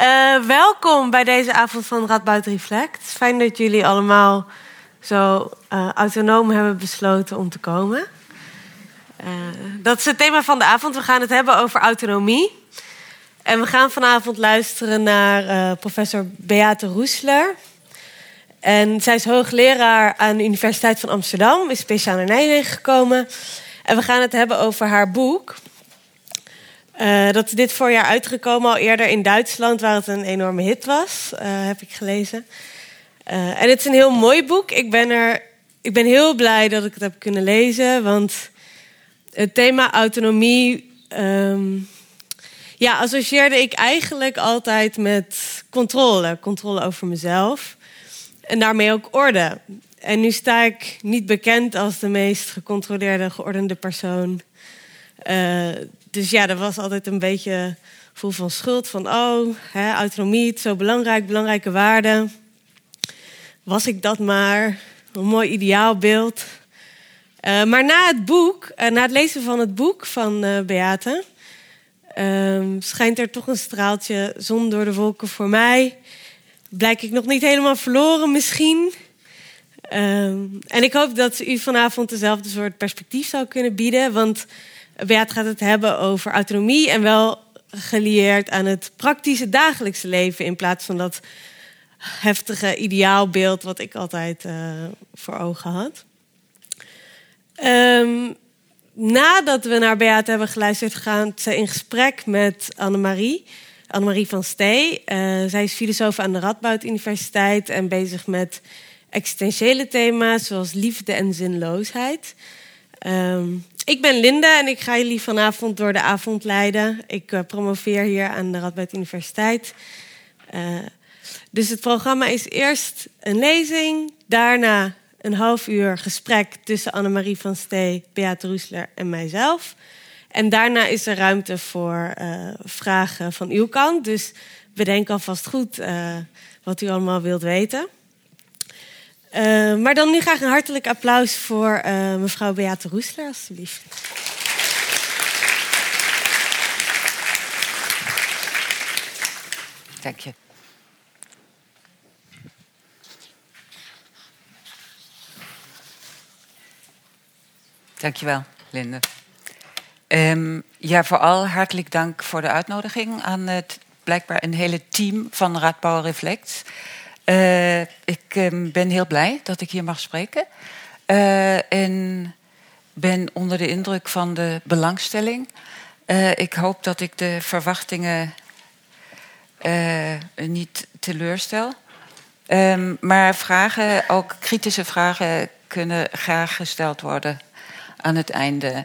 Uh, welkom bij deze avond van Radboud Reflect. Fijn dat jullie allemaal zo uh, autonoom hebben besloten om te komen. Uh, dat is het thema van de avond. We gaan het hebben over autonomie. En we gaan vanavond luisteren naar professor Beate Roesler. En zij is hoogleraar aan de Universiteit van Amsterdam, is speciaal naar Nijmegen gekomen. En we gaan het hebben over haar boek. Uh, dat is dit voorjaar uitgekomen, al eerder in Duitsland, waar het een enorme hit was, uh, heb ik gelezen. Uh, en het is een heel mooi boek. Ik ben, er, ik ben heel blij dat ik het heb kunnen lezen, want het thema autonomie. Um, ja, associeerde ik eigenlijk altijd met controle. Controle over mezelf. En daarmee ook orde. En nu sta ik niet bekend als de meest gecontroleerde, geordende persoon. Dus ja, er was altijd een beetje gevoel van schuld. Van oh, hè, autonomie, zo belangrijk, belangrijke waarde. Was ik dat maar? Een mooi ideaalbeeld. Uh, maar na het boek, uh, na het lezen van het boek van uh, Beate, ehm, schijnt er toch een straaltje zon door de wolken voor mij. Blijk ik nog niet helemaal verloren misschien. Ehm, en ik hoop dat u vanavond dezelfde soort perspectief zou kunnen bieden. Want Beat gaat het hebben over autonomie en wel gelieerd aan het praktische dagelijkse leven in plaats van dat heftige ideaalbeeld wat ik altijd uh, voor ogen had. Um, nadat we naar Beat hebben geluisterd, gaan ze in gesprek met Annemarie. Annemarie van Stee. Uh, zij is filosoof aan de Radboud Universiteit en bezig met existentiële thema's zoals liefde en zinloosheid. Um, ik ben Linda en ik ga jullie vanavond door de avond leiden. Ik uh, promoveer hier aan de Radboud Universiteit. Uh, dus het programma is eerst een lezing, daarna een half uur gesprek tussen Annemarie van Stee, Beate Roesler en mijzelf. En daarna is er ruimte voor uh, vragen van uw kant. Dus bedenk alvast goed wat u allemaal wilt weten. Uh, maar dan nu graag een hartelijk applaus voor uh, mevrouw Beate Roesler, alstublieft. Dank je. Dank je wel, Linde. Um, ja, vooral hartelijk dank voor de uitnodiging aan het blijkbaar een hele team van Radbouw Reflect. Uh, ik um, ben heel blij dat ik hier mag spreken. Uh, en ben onder de indruk van de belangstelling. Uh, ik hoop dat ik de verwachtingen niet teleurstel. Um, maar vragen, ook kritische vragen, kunnen graag gesteld worden aan het einde.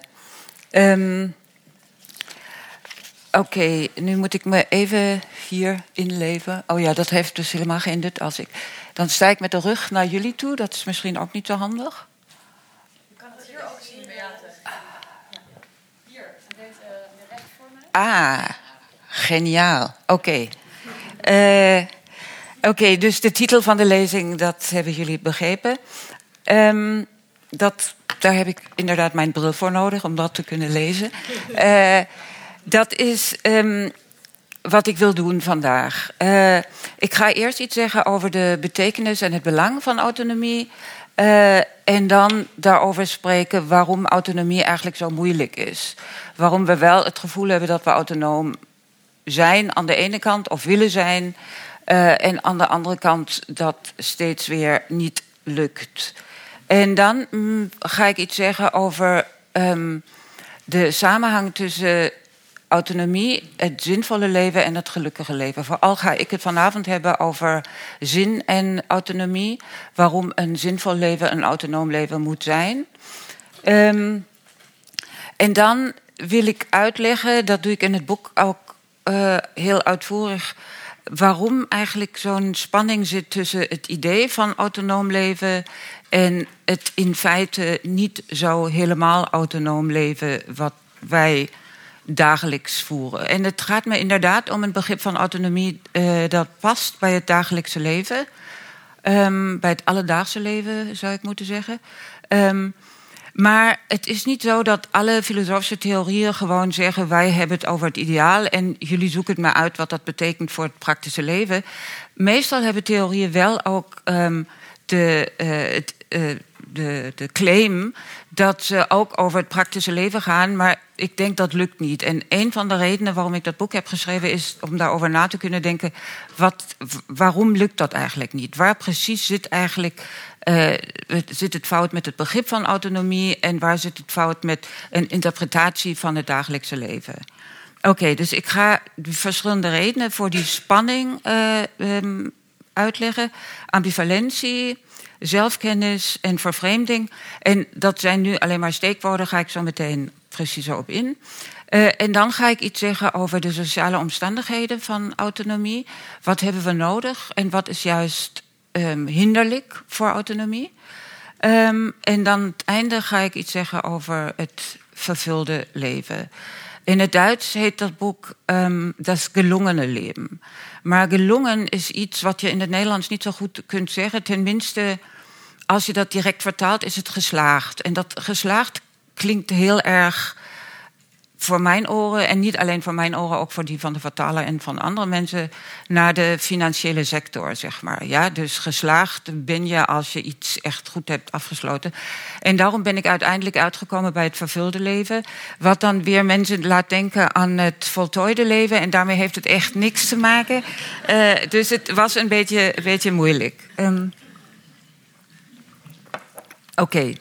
Um, Oké, okay, nu moet ik me even hier inleven. Oh ja, dat heeft dus helemaal geen nut als ik. Dan sta ik met de rug naar jullie toe. Dat is misschien ook niet zo handig. Je kan het hier ook zien, Beate. Hier, deze recht voor mij. Ah, geniaal. Oké. Okay. Uh, Oké, okay, dus de titel van de lezing, dat hebben jullie begrepen. Um, dat, daar heb ik inderdaad mijn bril voor nodig om dat te kunnen lezen. Uh, dat is um, wat ik wil doen vandaag. Uh, ik ga eerst iets zeggen over de betekenis en het belang van autonomie. Uh, en dan daarover spreken waarom autonomie eigenlijk zo moeilijk is. Waarom we wel het gevoel hebben dat we autonoom zijn aan de ene kant of willen zijn. Uh, en aan de andere kant dat steeds weer niet lukt. En dan mm, ga ik iets zeggen over um, de samenhang tussen autonomie, het zinvolle leven en het gelukkige leven. Vooral ga ik het vanavond hebben over zin en autonomie. Waarom een zinvol leven een autonoom leven moet zijn. Um, en dan wil ik uitleggen, dat doe ik in het boek ook uh, heel uitvoerig, waarom eigenlijk zo'n spanning zit tussen het idee van autonoom leven en het in feite niet zo helemaal autonoom leven wat wij dagelijks voeren. En het gaat me inderdaad om een begrip van autonomie uh, dat past bij het dagelijkse leven. Um, bij het alledaagse leven, zou ik moeten zeggen. Um, Maar het is niet zo dat alle filosofische theorieën gewoon zeggen: wij hebben het over het ideaal en jullie zoeken het maar uit wat dat betekent voor het praktische leven. Meestal hebben theorieën wel ook um, de, uh, het, uh, de, de claim dat ze ook over het praktische leven gaan, maar ik denk dat lukt niet. En een van de redenen waarom ik dat boek heb geschreven is om daarover na te kunnen denken: wat, waarom lukt dat eigenlijk niet? Waar precies zit eigenlijk uh, zit het fout met het begrip van autonomie en waar zit het fout met een interpretatie van het dagelijkse leven? Oké, dus ik ga de verschillende redenen voor die spanning uh, um, uitleggen. Ambivalentie, zelfkennis en vervreemding. En dat zijn nu alleen maar steekwoorden, ga ik zo meteen preciezer op in. Uh, en dan ga ik iets zeggen over de sociale omstandigheden van autonomie. Wat hebben we nodig en wat is juist um, hinderlijk voor autonomie? Um, en dan het einde ga ik iets zeggen over het vervulde leven. In het Duits heet dat boek um, Das gelungene Leben. Maar gelungen is iets wat je in het Nederlands niet zo goed kunt zeggen. Tenminste, als je dat direct vertaalt, is het geslaagd. En dat geslaagd klinkt heel erg voor mijn oren, en niet alleen voor mijn oren, ook voor die van de vertaler en van andere mensen, naar de financiële sector, zeg maar. Ja, dus geslaagd ben je als je iets echt goed hebt afgesloten. En daarom ben ik uiteindelijk uitgekomen bij het vervulde leven, wat dan weer mensen laat denken aan het voltooide leven, en daarmee heeft het echt niks te maken. Uh, dus het was een beetje, beetje moeilijk. Um, Oké.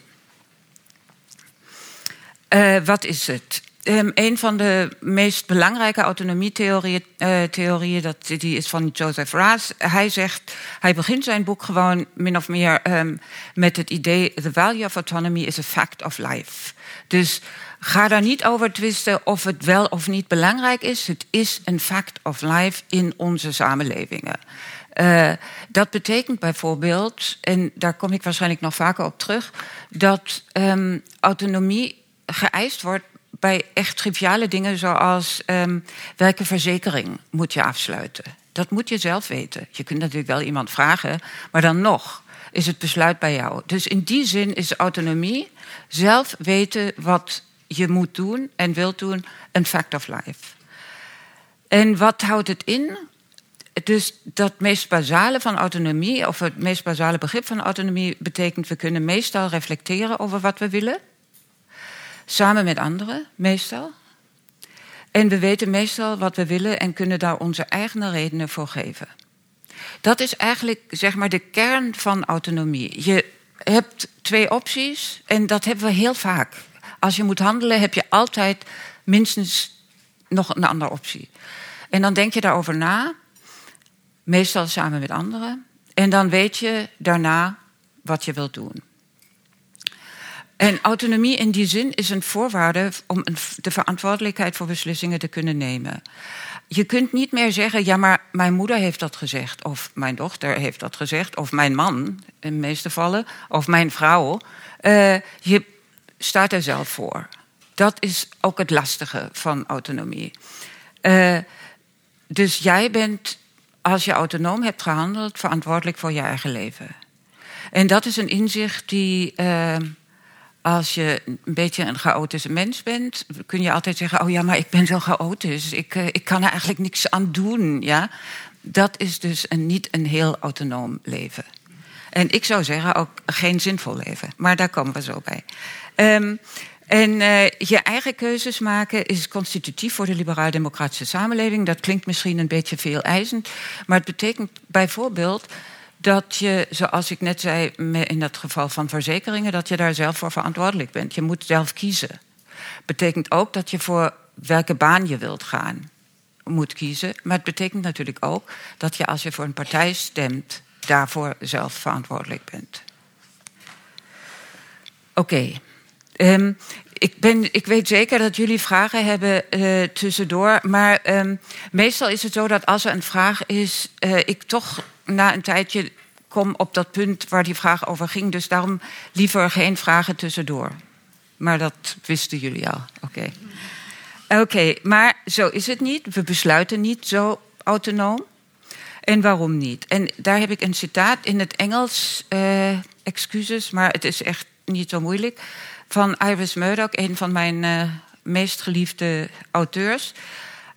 Uh, wat is het? Um, een van de meest belangrijke autonomietheorieën, uh, theorieën, dat, die is van Joseph Raas. Hij zegt, hij begint zijn boek gewoon min of meer um, met het idee: the value of autonomy is a fact of life. Dus ga daar niet over twisten of het wel of niet belangrijk is. Het is een fact of life in onze samenlevingen. Uh, dat betekent bijvoorbeeld, en daar kom ik waarschijnlijk nog vaker op terug, dat um, autonomie geëist wordt bij echt triviale dingen zoals um, welke verzekering moet je afsluiten. Dat moet je zelf weten. Je kunt natuurlijk wel iemand vragen, maar dan nog is het besluit bij jou. Dus in die zin is autonomie, zelf weten wat je moet doen en wilt doen, een fact of life. En wat houdt het in? Dus dat meest basale van autonomie, of het meest basale begrip van autonomie, betekent we kunnen meestal reflecteren over wat we willen. Samen met anderen, meestal. En we weten meestal wat we willen en kunnen daar onze eigen redenen voor geven. Dat is eigenlijk zeg maar de kern van autonomie. Je hebt twee opties en dat hebben we heel vaak. Als je moet handelen heb je altijd minstens nog een andere optie. En dan denk je daarover na, meestal samen met anderen. En dan weet je daarna wat je wilt doen. En autonomie in die zin is een voorwaarde om de verantwoordelijkheid voor beslissingen te kunnen nemen. Je kunt niet meer zeggen, ja, maar mijn moeder heeft dat gezegd, of mijn dochter heeft dat gezegd, of mijn man, in de meeste gevallen, of mijn vrouw. Uh, je staat er zelf voor. Dat is ook het lastige van autonomie. Uh, dus jij bent, als je autonoom hebt gehandeld, verantwoordelijk voor je eigen leven. En dat is een inzicht die. Uh, als je een beetje een chaotische mens bent, kun je altijd zeggen: Oh ja, maar ik ben zo chaotisch. Ik, uh, ik kan er eigenlijk niks aan doen. Ja? Dat is dus een, niet een heel autonoom leven. En ik zou zeggen ook geen zinvol leven. Maar daar komen we zo bij. Um, en uh, je eigen keuzes maken is constitutief voor de liberaal-democratische samenleving. Dat klinkt misschien een beetje veel eisend, maar het betekent bijvoorbeeld dat je, zoals ik net zei, in dat geval van verzekeringen, dat je daar zelf voor verantwoordelijk bent. Je moet zelf kiezen. Betekent ook dat je voor welke baan je wilt gaan moet kiezen. Maar het betekent natuurlijk ook dat je als je voor een partij stemt, daarvoor zelf verantwoordelijk bent. Oké. Um, ik, ben, ik weet zeker dat jullie vragen hebben uh, tussendoor. Maar um, meestal is het zo dat als er een vraag is, uh, ik toch na een tijdje kom op dat punt waar die vraag over ging. Dus daarom liever geen vragen tussendoor. Maar dat wisten jullie al. Oké. Oké, maar zo is het niet. We besluiten niet zo autonoom. En waarom niet? En daar heb ik een citaat in het Engels. Uh, excuses, maar het is echt niet zo moeilijk van Iris Murdoch, een van mijn uh, meest geliefde auteurs.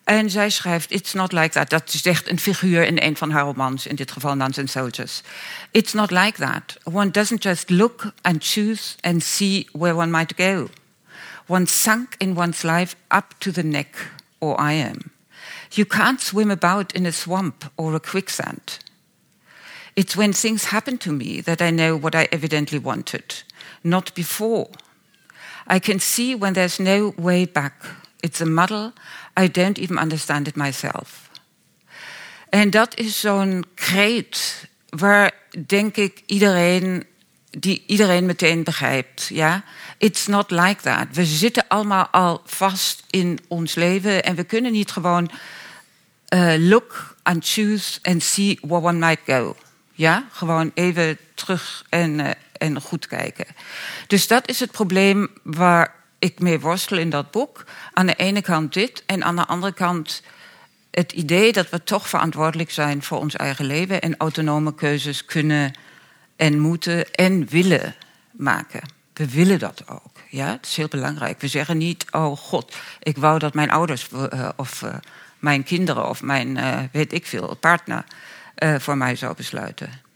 En zij schrijft It's not like that. Dat is echt een figuur in een van haar romans, in dit geval Nuns and Soldiers. It's not like that. One doesn't just look and choose and see where one might go. One sunk in one's life up to the neck, or I am. You can't swim about in a swamp or a quicksand. It's when things happen to me that I know what I evidently wanted, not before. I can see when there's no way back. It's a muddle. I don't even understand it myself. En dat is zo'n kreet waar, denk ik, iedereen, die iedereen meteen begrijpt. Ja? It's not like that. We zitten allemaal al vast in ons leven en we kunnen niet gewoon uh, look and choose and see where one might go. Ja, gewoon even terug en, uh, en goed kijken. Dus dat is het probleem waar ik mee worstel in dat boek. Aan de ene kant dit en aan de andere kant het idee dat we toch verantwoordelijk zijn voor ons eigen leven en autonome keuzes kunnen en moeten en willen maken. We willen dat ook. Ja, het is heel belangrijk. We zeggen niet, oh god, ik wou dat mijn ouders uh, of uh, mijn kinderen of mijn, uh, weet ik veel, partner voor mij zou besluiten.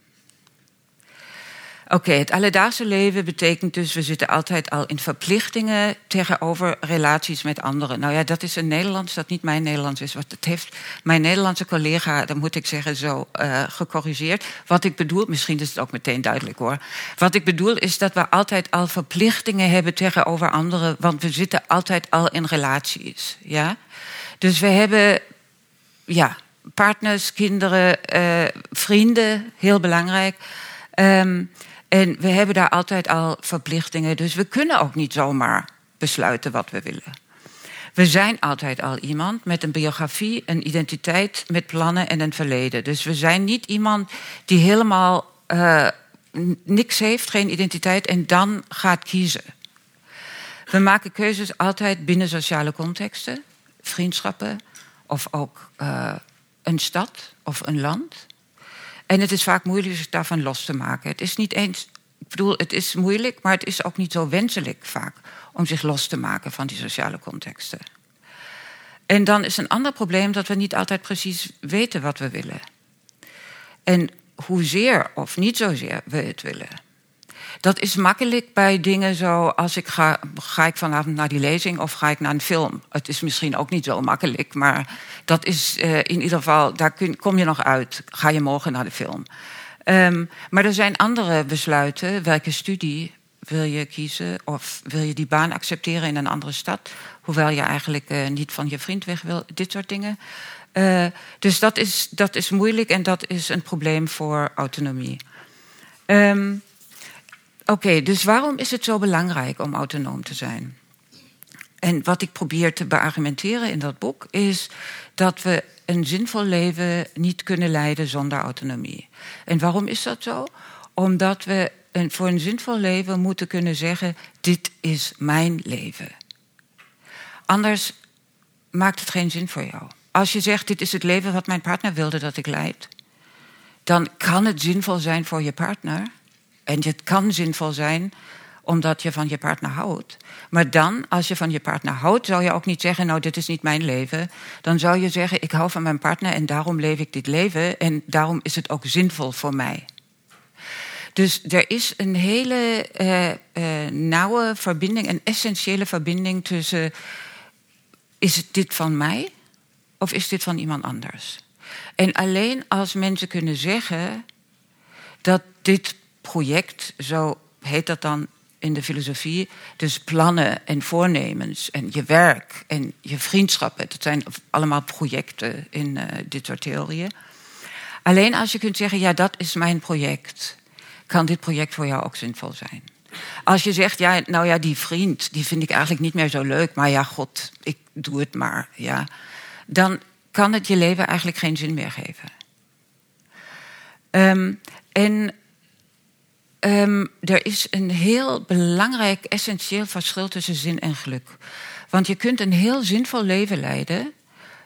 Oké, het alledaagse leven betekent dus, we zitten altijd al in verplichtingen tegenover relaties met anderen. Nou ja, dat is een Nederlands dat niet mijn Nederlands is. Wat het heeft mijn Nederlandse collega, dan moet ik zeggen, zo uh, gecorrigeerd. Wat ik bedoel, misschien is het ook meteen duidelijk hoor. Wat ik bedoel is dat we altijd al verplichtingen hebben tegenover anderen, want we zitten altijd al in relaties. Ja? Dus we hebben, ja, partners, kinderen, uh, vrienden, heel belangrijk. Um, en we hebben daar altijd al verplichtingen, dus we kunnen ook niet zomaar besluiten wat we willen. We zijn altijd al iemand met een biografie, een identiteit, met plannen en een verleden. Dus we zijn niet iemand die helemaal uh, niks heeft, geen identiteit en dan gaat kiezen. We maken keuzes altijd binnen sociale contexten, vriendschappen of ook uh, een stad of een land. En het is vaak moeilijk zich daarvan los te maken. Het is niet eens, ik bedoel, het is moeilijk, maar het is ook niet zo wenselijk vaak om zich los te maken van die sociale contexten. En dan is een ander probleem dat we niet altijd precies weten wat we willen. En hoezeer of niet zozeer we het willen. Dat is makkelijk bij dingen zo als ik ga, ga ik vanavond naar die lezing of ga ik naar een film. Het is misschien ook niet zo makkelijk, maar dat is uh, in ieder geval, daar kun, kom je nog uit. Ga je morgen naar de film. Um, maar er zijn andere besluiten. Welke studie wil je kiezen? Of wil je die baan accepteren in een andere stad? Hoewel je eigenlijk uh, niet van je vriend weg wil. Dit soort dingen. Uh, dus dat is, dat is moeilijk en dat is een probleem voor autonomie. Um, okay, dus waarom is het zo belangrijk om autonoom te zijn? En wat ik probeer te beargumenteren in dat boek is dat we een zinvol leven niet kunnen leiden zonder autonomie. En waarom is dat zo? Omdat we een, voor een zinvol leven moeten kunnen zeggen: dit is mijn leven. Anders maakt het geen zin voor jou. Als je zegt: dit is het leven wat mijn partner wilde dat ik leid, dan kan het zinvol zijn voor je partner. En het kan zinvol zijn omdat je van je partner houdt. Maar dan, als je van je partner houdt, zou je ook niet zeggen: Nou, dit is niet mijn leven. Dan zou je zeggen: Ik hou van mijn partner en daarom leef ik dit leven. En daarom is het ook zinvol voor mij. Dus er is een hele uh, uh, nauwe verbinding, een essentiële verbinding tussen: Is dit van mij of is dit van iemand anders? En alleen als mensen kunnen zeggen dat dit project, zo heet dat dan in de filosofie. Dus plannen en voornemens en je werk en je vriendschappen. Dat zijn allemaal projecten in uh, dit soort theorieën. Alleen als je kunt zeggen, ja, dat is mijn project, kan dit project voor jou ook zinvol zijn. Als je zegt, ja, nou ja, die vriend, die vind ik eigenlijk niet meer zo leuk, maar ja, god, ik doe het maar, ja. Dan kan het je leven eigenlijk geen zin meer geven. Um, en Um, er is een heel belangrijk, essentieel verschil tussen zin en geluk. Want je kunt een heel zinvol leven leiden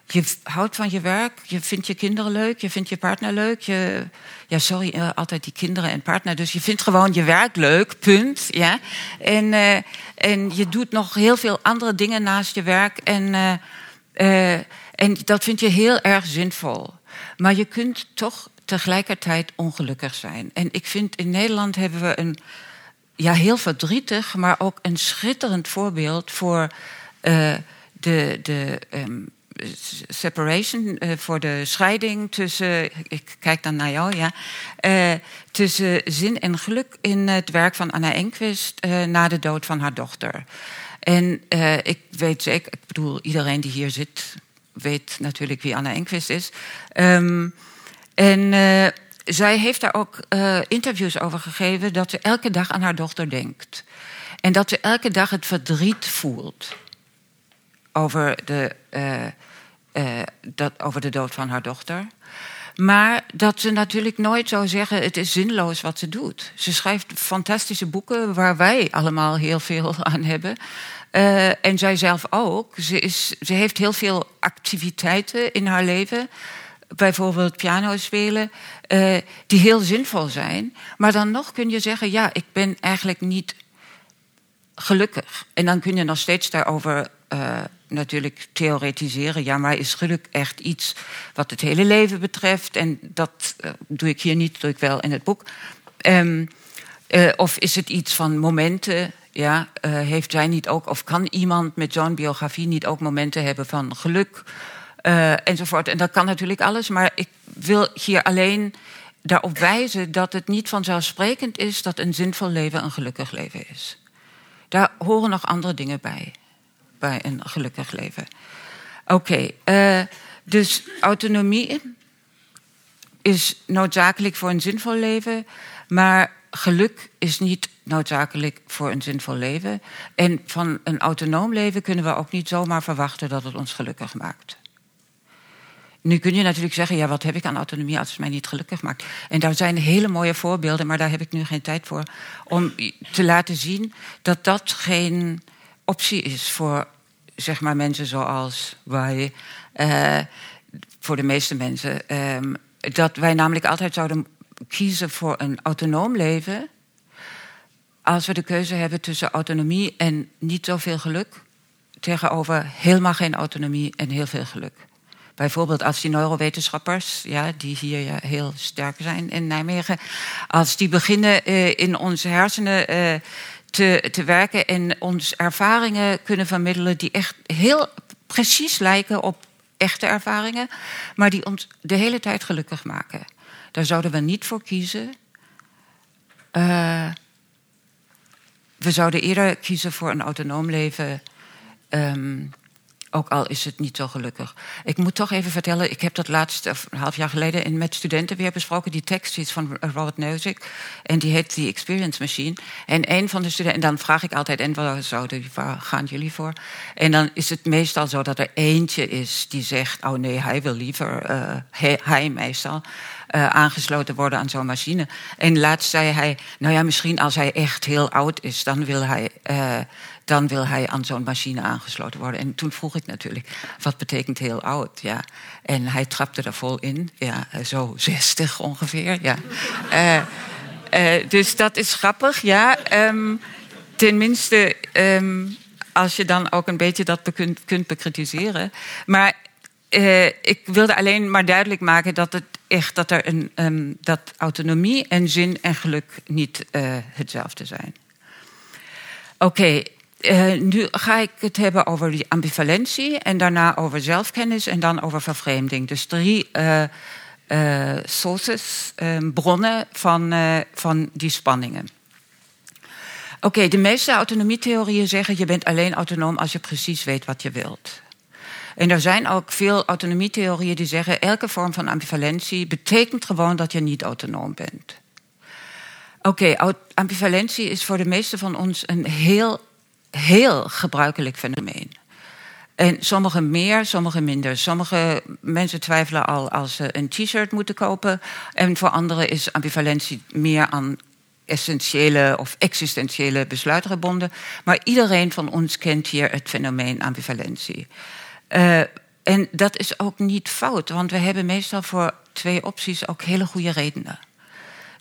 je houdt van je werk, je vindt je kinderen leuk, je vindt je partner leuk. Je, ja, sorry, uh, altijd die kinderen en partner. Dus je vindt gewoon je werk leuk, punt. Ja? En, uh, en je doet nog heel veel andere dingen naast je werk. En, uh, en dat vind je heel erg zinvol. Maar je kunt toch tegelijkertijd ongelukkig zijn. En ik vind in Nederland hebben we een ja, heel verdrietig, maar ook een schitterend voorbeeld voor de. de um, separation, uh, voor de scheiding tussen, ik kijk dan naar jou, ja, uh, tussen zin en geluk in het werk van Anna Enquist na de dood van haar dochter. En ik weet zeker, ik bedoel, iedereen die hier zit, weet natuurlijk wie Anna Enquist is. Um, en zij heeft daar ook interviews over gegeven dat ze elke dag aan haar dochter denkt. En dat ze elke dag het verdriet voelt over de, uh, dat, over de dood van haar dochter. Maar dat ze natuurlijk nooit zou zeggen: het is zinloos wat ze doet. Ze schrijft fantastische boeken waar wij allemaal heel veel aan hebben. En zij zelf ook. Ze, is, ze heeft heel veel activiteiten in haar leven. Bijvoorbeeld piano spelen, uh, die heel zinvol zijn. Maar dan nog kun je zeggen: ja, ik ben eigenlijk niet gelukkig. En dan kun je nog steeds daarover uh, natuurlijk theoretiseren. Ja, maar is geluk echt iets wat het hele leven betreft? En dat uh, doe ik hier niet, doe ik wel in het boek. Uh, of is het iets van momenten? Ja, heeft zij niet ook, of kan iemand met zo'n biografie niet ook momenten hebben van geluk? Enzovoort. En dat kan natuurlijk alles, maar ik wil hier alleen daarop wijzen dat het niet vanzelfsprekend is dat een zinvol leven een gelukkig leven is. Daar horen nog andere dingen bij, bij een gelukkig leven. Oké, uh, dus autonomie is noodzakelijk voor een zinvol leven, maar geluk is niet noodzakelijk voor een zinvol leven. En van een autonoom leven kunnen we ook niet zomaar verwachten dat het ons gelukkig maakt. Nu kun je natuurlijk zeggen, ja, wat heb ik aan autonomie als het mij niet gelukkig maakt? En daar zijn hele mooie voorbeelden, maar daar heb ik nu geen tijd voor. Om te laten zien dat dat geen optie is voor, zeg maar, mensen zoals wij. Uh, voor de meeste mensen. Uh, dat wij namelijk altijd zouden kiezen voor een autonoom leven. Als we de keuze hebben tussen autonomie en niet zoveel geluk. Tegenover helemaal geen autonomie en heel veel geluk. Bijvoorbeeld als die neurowetenschappers, ja, die hier ja, heel sterk zijn in Nijmegen, als die beginnen uh, in onze hersenen uh, te, te werken en ons ervaringen kunnen vermiddelen die echt heel precies lijken op echte ervaringen, maar die ons de hele tijd gelukkig maken. Daar zouden we niet voor kiezen. Uh, we zouden eerder kiezen voor een autonoom leven. Um, ook al is het niet zo gelukkig. Ik moet toch even vertellen, ik heb dat laatst, een half jaar geleden, in, met studenten weer besproken. Die tekst is van Robert Nozick. En die heet The Experience Machine. En een van de studenten, en dan vraag ik altijd, en waar, zouden, waar gaan jullie voor? En dan is het meestal zo dat er eentje is die zegt, oh nee, hij wil liever, uh, hij, meestal. Uh, aangesloten worden aan zo'n machine. En laatst zei hij, nou ja, misschien als hij echt heel oud is, dan wil hij uh, dan wil hij aan zo'n machine aangesloten worden. En toen vroeg ik natuurlijk, wat betekent heel oud? Ja. En hij trapte er vol in, ja, zo 60 ongeveer. Ja. uh, uh, dus dat is grappig, ja. Um, tenminste, um, als je dan ook een beetje dat kunt, kunt bekritiseren. Maar ik wilde alleen maar duidelijk maken dat het echt dat er een um, dat autonomie en zin en geluk niet hetzelfde zijn. Oké, uh, nu ga ik het hebben over die ambivalentie en daarna over zelfkennis en dan over vervreemding. Dus drie uh, sources, bronnen van, van die spanningen. Oké, de meeste autonomietheorieën zeggen je bent alleen autonoom als je precies weet wat je wilt. En er zijn ook veel autonomietheorieën die zeggen elke vorm van ambivalentie betekent gewoon dat je niet autonoom bent. Oké, ambivalentie is voor de meeste van ons een heel heel gebruikelijk fenomeen. En sommigen meer, sommigen minder. Sommige mensen twijfelen al als ze een t-shirt moeten kopen. En voor anderen is ambivalentie meer aan essentiële of existentiële besluiten gebonden. Maar iedereen van ons kent hier het fenomeen ambivalentie. Uh, en dat is ook niet fout, want we hebben meestal voor twee opties ook hele goede redenen.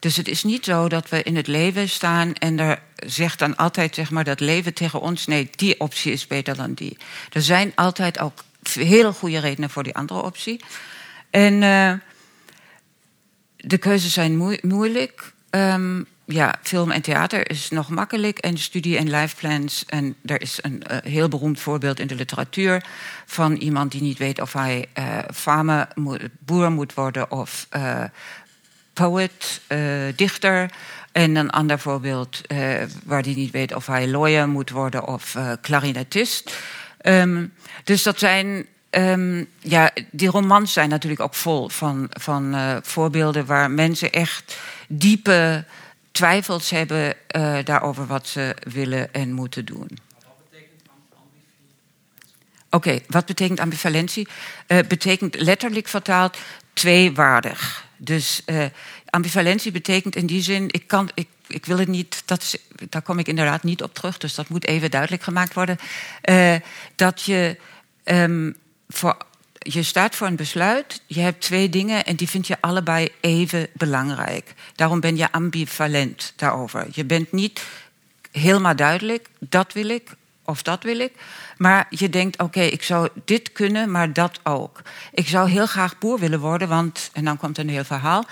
Dus het is niet zo dat we in het leven staan en er zegt dan altijd zeg maar, dat leven tegen ons: nee, die optie is beter dan die. Er zijn altijd ook hele goede redenen voor die andere optie. En uh, de keuzes zijn moeilijk. Um, ja, film en theater is nog makkelijk. En studie- en lifeplans. En er is een uh, heel beroemd voorbeeld in de literatuur van iemand die niet weet of hij uh, farmer, boer moet worden of poet, dichter. En een ander voorbeeld waar hij niet weet of hij lawyer moet worden of klarinetist. Um, dus dat zijn Um, ja, die romans zijn natuurlijk ook vol van, van voorbeelden waar mensen echt diepe twijfels hebben daarover wat ze willen en moeten doen. Oké, wat betekent ambivalentie? Uh, betekent letterlijk vertaald tweewaardig. Dus uh, ambivalentie betekent in die zin, ik, kan, ik, ik wil het niet, dat is, daar kom ik inderdaad niet op terug, dus dat moet even duidelijk gemaakt worden. Uh, dat je um, voor, je staat voor een besluit, je hebt twee dingen en die vind je allebei even belangrijk. Daarom ben je ambivalent daarover. Je bent niet helemaal duidelijk, dat wil ik of dat wil ik. Maar je denkt, oké, ik zou dit kunnen, maar dat ook. Ik zou heel graag boer willen worden, want, en dan komt een heel verhaal.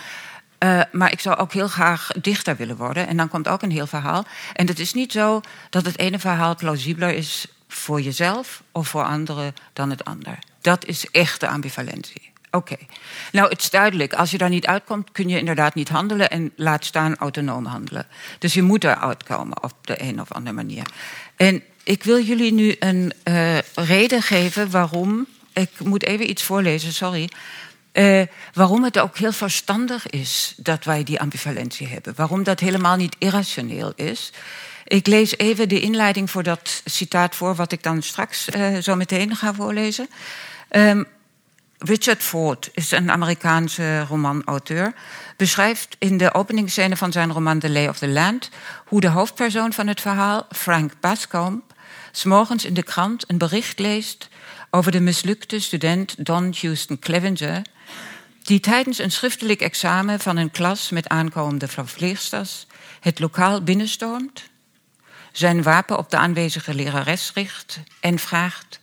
Uh, maar ik zou ook heel graag dichter willen worden. En dan komt ook een heel verhaal. En het is niet zo dat het ene verhaal plausibeler is voor jezelf of voor anderen dan het ander. Dat is echte ambivalentie. Oké. Nou, het is duidelijk. Als je daar niet uitkomt, kun je inderdaad niet handelen en laat staan autonoom handelen. Dus je moet eruit komen op de een of andere manier. En ik wil jullie nu een uh, reden geven waarom. Ik moet even iets voorlezen, sorry. Uh, waarom het ook heel verstandig is dat wij die ambivalentie hebben. Waarom dat helemaal niet irrationeel is. Ik lees even de inleiding voor dat citaat voor, wat ik dan straks uh, zo meteen ga voorlezen. Um, Richard Ford is een Amerikaanse romanauteur. Beschrijft in de openingsscène van zijn roman The Lay of the Land hoe de hoofdpersoon van het verhaal, Frank Bascombe, s'morgens in de krant een bericht leest over de mislukte student Don Houston Clevenger, die tijdens een schriftelijk examen van een klas met aankomende verpleegsters het lokaal binnenstormt zijn wapen op de aanwezige lerares richt en vraagt: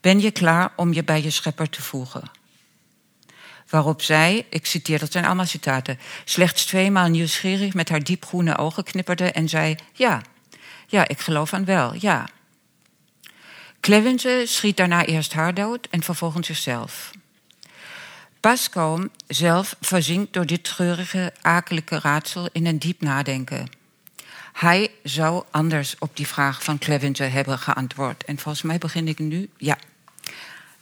Ben je klaar om je bij je schepper te voegen? Waarop zij, ik citeer, dat zijn allemaal citaten, slechts tweemaal nieuwsgierig met haar diepgroene ogen knipperde en zei: Ja, ja, ik geloof aan wel, ja. Clevense schiet daarna eerst haar dood en vervolgens zichzelf. Pascal zelf verzinkt door dit treurige, akelige raadsel in een diep nadenken. Hij zou anders op die vraag van Clevenger hebben geantwoord. En volgens mij begin ik nu. Ja.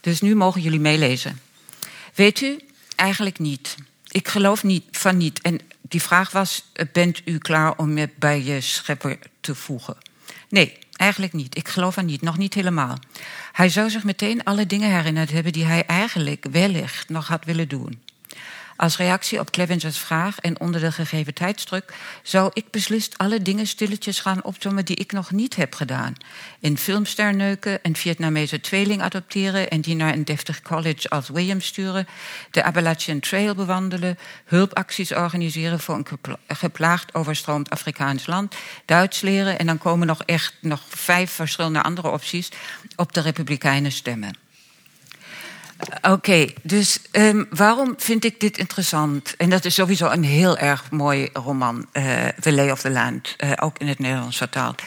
Dus nu mogen jullie meelezen. Weet u, eigenlijk niet. Ik geloof niet van niet. En die vraag was: bent u klaar om je bij je schepper te voegen? Nee, eigenlijk niet. Ik geloof aan niet, nog niet helemaal. Hij zou zich meteen alle dingen herinnerd hebben die hij eigenlijk wellicht nog had willen doen. Als reactie op Clevengers vraag en onder de gegeven tijdsdruk zou ik beslist alle dingen stilletjes gaan opzommen die ik nog niet heb gedaan. In filmster neuken, een Vietnamese tweeling adopteren en die naar een deftig college als Williams sturen, de Appalachian Trail bewandelen, hulpacties organiseren voor een geplaagd overstroomd Afrikaans land, Duits leren en dan komen nog echt nog vijf verschillende andere opties op de Republikeinen stemmen. Oké, dus um, waarom vind ik dit interessant? En dat is sowieso een heel erg mooi roman, uh, The Lay of the Land, uh, ook in het Nederlands vertaald.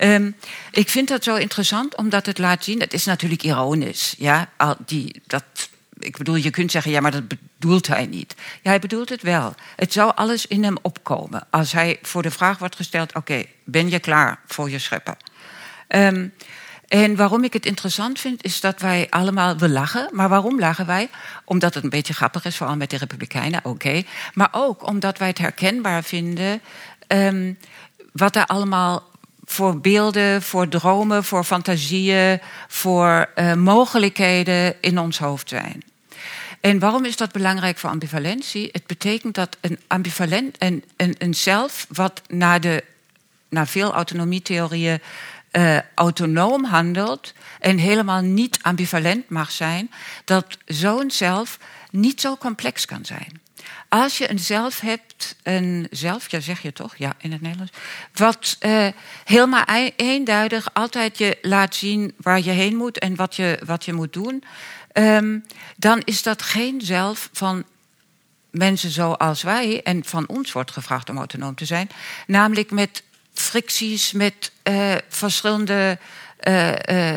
Um, ik vind dat zo interessant omdat het laat zien, het is natuurlijk ironisch, ja, die, dat, ik bedoel, je kunt zeggen, ja, maar dat bedoelt hij niet. Ja, hij bedoelt het wel. Het zou alles in hem opkomen als hij voor de vraag wordt gesteld, oké, ben je klaar voor je scheppen? Um, en waarom ik het interessant vind, is dat wij allemaal, we lachen. Maar waarom lachen wij? Omdat het een beetje grappig is, vooral met de Republikeinen, oké. Maar ook omdat wij het herkenbaar vinden, um, wat er allemaal voor beelden, voor dromen, voor fantasieën, voor uh, mogelijkheden in ons hoofd zijn. En waarom is dat belangrijk voor ambivalentie? Het betekent dat een ambivalent en een, een zelf, wat naar, de, naar veel autonomietheorieën uh, autonoom handelt en helemaal niet ambivalent mag zijn, dat zo'n zelf niet zo complex kan zijn. Als je een zelf hebt, een zelf, ja zeg je toch, ja in het Nederlands, wat uh, helemaal eenduidig altijd je laat zien waar je heen moet en wat je, wat je moet doen, um, dan is dat geen zelf van mensen zoals wij, en van ons wordt gevraagd om autonoom te zijn, namelijk met fricties, met uh, verschillende uh, uh,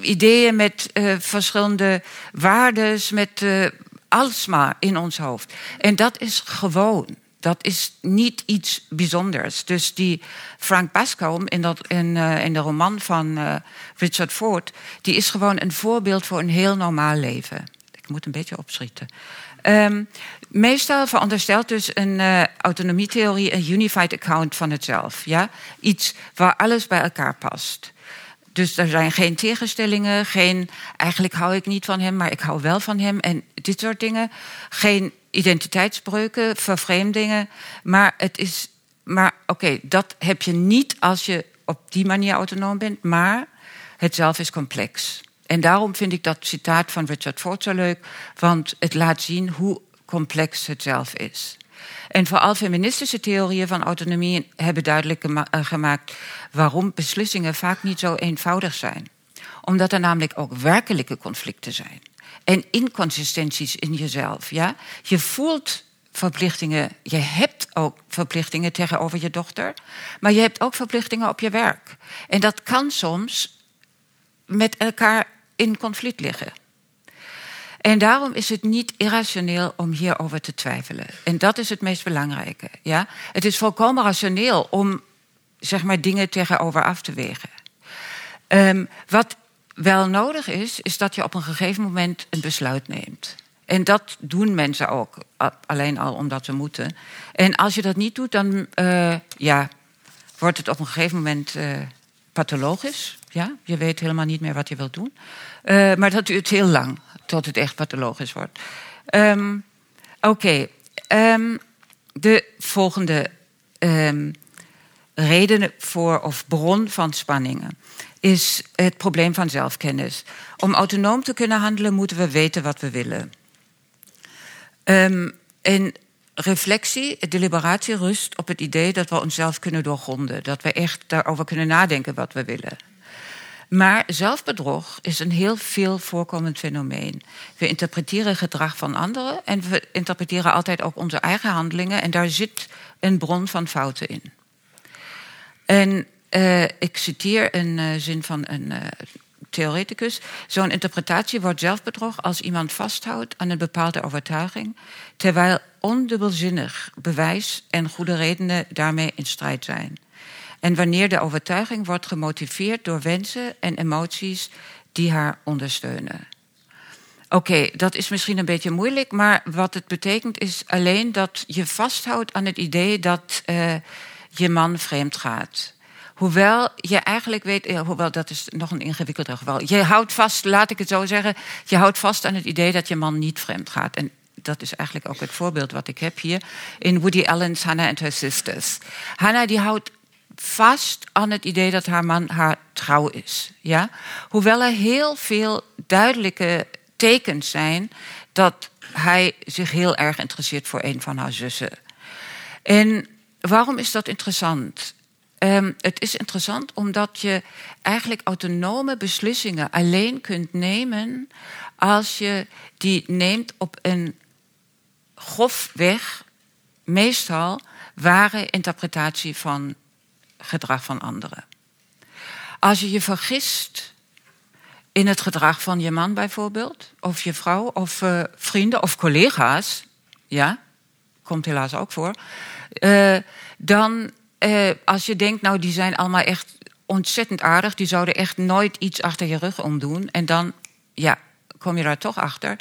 ideeën, met verschillende waarden, met alles maar in ons hoofd. En dat is gewoon. Dat is niet iets bijzonders. Dus die Frank Bascom in, dat, in, in de roman van Richard Ford, die is gewoon een voorbeeld voor een heel normaal leven. Ik moet een beetje opschieten. Um, meestal veronderstelt dus een uh, autonomietheorie een unified account van het zelf. Ja? Iets waar alles bij elkaar past. Dus er zijn geen tegenstellingen, geen eigenlijk hou ik niet van hem, maar ik hou wel van hem en dit soort dingen. Geen identiteitsbreuken, vervreemdingen. Maar het is. Maar oké, dat heb je niet als je op die manier autonoom bent, maar het zelf is complex. En daarom vind ik dat citaat van Richard Ford zo leuk, want het laat zien hoe complex het zelf is. En vooral feministische theorieën van autonomie hebben duidelijk eh, gemaakt waarom beslissingen vaak niet zo eenvoudig zijn. Omdat er namelijk ook werkelijke conflicten zijn. En inconsistenties in jezelf. Ja? Je voelt verplichtingen, je hebt ook verplichtingen tegenover je dochter, maar je hebt ook verplichtingen op je werk. En dat kan soms met elkaar in conflict liggen. En daarom is het niet irrationeel om hierover te twijfelen. En dat is het meest belangrijke. Ja? Het is volkomen rationeel om zeg maar, dingen tegenover af te wegen. Um, wat wel nodig is, is dat je op een gegeven moment een besluit neemt. En dat doen mensen ook, alleen al omdat ze moeten. En als je dat niet doet, dan uh, ja, wordt het op een gegeven moment uh, pathologisch. Ja? Je weet helemaal niet meer wat je wilt doen. Uh, maar dat duurt heel lang tot het echt pathologisch wordt. Um, Oké, um, de volgende um, reden voor of bron van spanningen is het probleem van zelfkennis. Om autonoom te kunnen handelen moeten we weten wat we willen. en reflectie, deliberatie rust op het idee dat we onszelf kunnen doorgronden. Dat we echt daarover kunnen nadenken wat we willen. Maar zelfbedrog is een heel veel voorkomend fenomeen. We interpreteren gedrag van anderen en we interpreteren altijd ook onze eigen handelingen. En daar zit een bron van fouten in. En uh, ik citeer een uh, zin van een uh, theoreticus. Zo'n interpretatie wordt zelfbedrog als iemand vasthoudt aan een bepaalde overtuiging, terwijl ondubbelzinnig bewijs en goede redenen daarmee in strijd zijn. En wanneer de overtuiging wordt gemotiveerd door wensen en emoties die haar ondersteunen. Oké, dat is misschien een beetje moeilijk, maar wat het betekent is alleen dat je vasthoudt aan het idee dat uh, je man vreemd gaat. Hoewel je eigenlijk weet, eh, hoewel dat is nog een ingewikkelder geval. Je houdt vast, laat ik het zo zeggen, je houdt vast aan het idee dat je man niet vreemd gaat. En dat is eigenlijk ook het voorbeeld wat ik heb hier in Woody Allen's Hannah and Her Sisters. Hannah die houdt vast aan het idee dat haar man haar trouw is. Ja? Hoewel er heel veel duidelijke tekens zijn dat hij zich heel erg interesseert voor een van haar zussen. En waarom is dat interessant? Um, het is interessant omdat je eigenlijk autonome beslissingen alleen kunt nemen als je die neemt op een grofweg, meestal ware interpretatie van gedrag van anderen. Als je je vergist in het gedrag van je man bijvoorbeeld, of je vrouw, of uh, vrienden of collega's, ja, komt helaas ook voor, uh, dan uh, als je denkt, nou die zijn allemaal echt ontzettend aardig, die zouden echt nooit iets achter je rug omdoen, en dan, ja, kom je daar toch achter.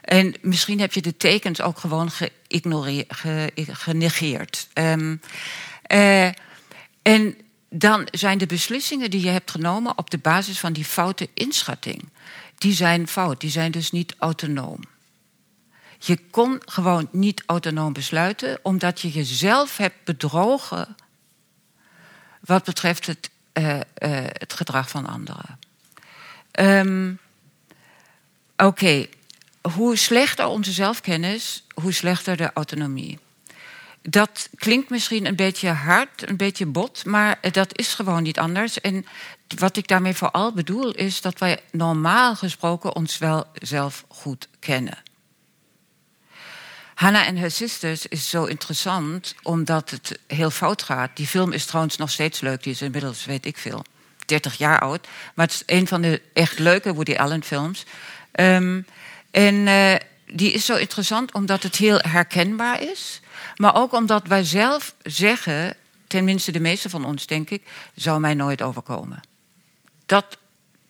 En misschien heb je de tekens ook gewoon genegeerd. Um, en dan zijn de beslissingen die je hebt genomen op de basis van die foute inschatting, die zijn fout, die zijn dus niet autonoom. Je kon gewoon niet autonoom besluiten, omdat je jezelf hebt bedrogen wat betreft het eh, eh, het gedrag van anderen. Ehm, oké, hoe slechter onze zelfkennis, hoe slechter de autonomie. Dat klinkt misschien een beetje hard, een beetje bot, maar dat is gewoon niet anders. En wat ik daarmee vooral bedoel is dat wij normaal gesproken ons wel zelf goed kennen. Hannah en Her Sisters is zo interessant omdat het heel fout gaat. Die film is trouwens nog steeds leuk, die is inmiddels, weet ik veel, 30 jaar oud. Maar het is een van de echt leuke Woody Allen films. Um, en uh, die is zo interessant omdat het heel herkenbaar is. Maar ook omdat wij zelf zeggen, tenminste de meeste van ons denk ik, zou mij nooit overkomen. Dat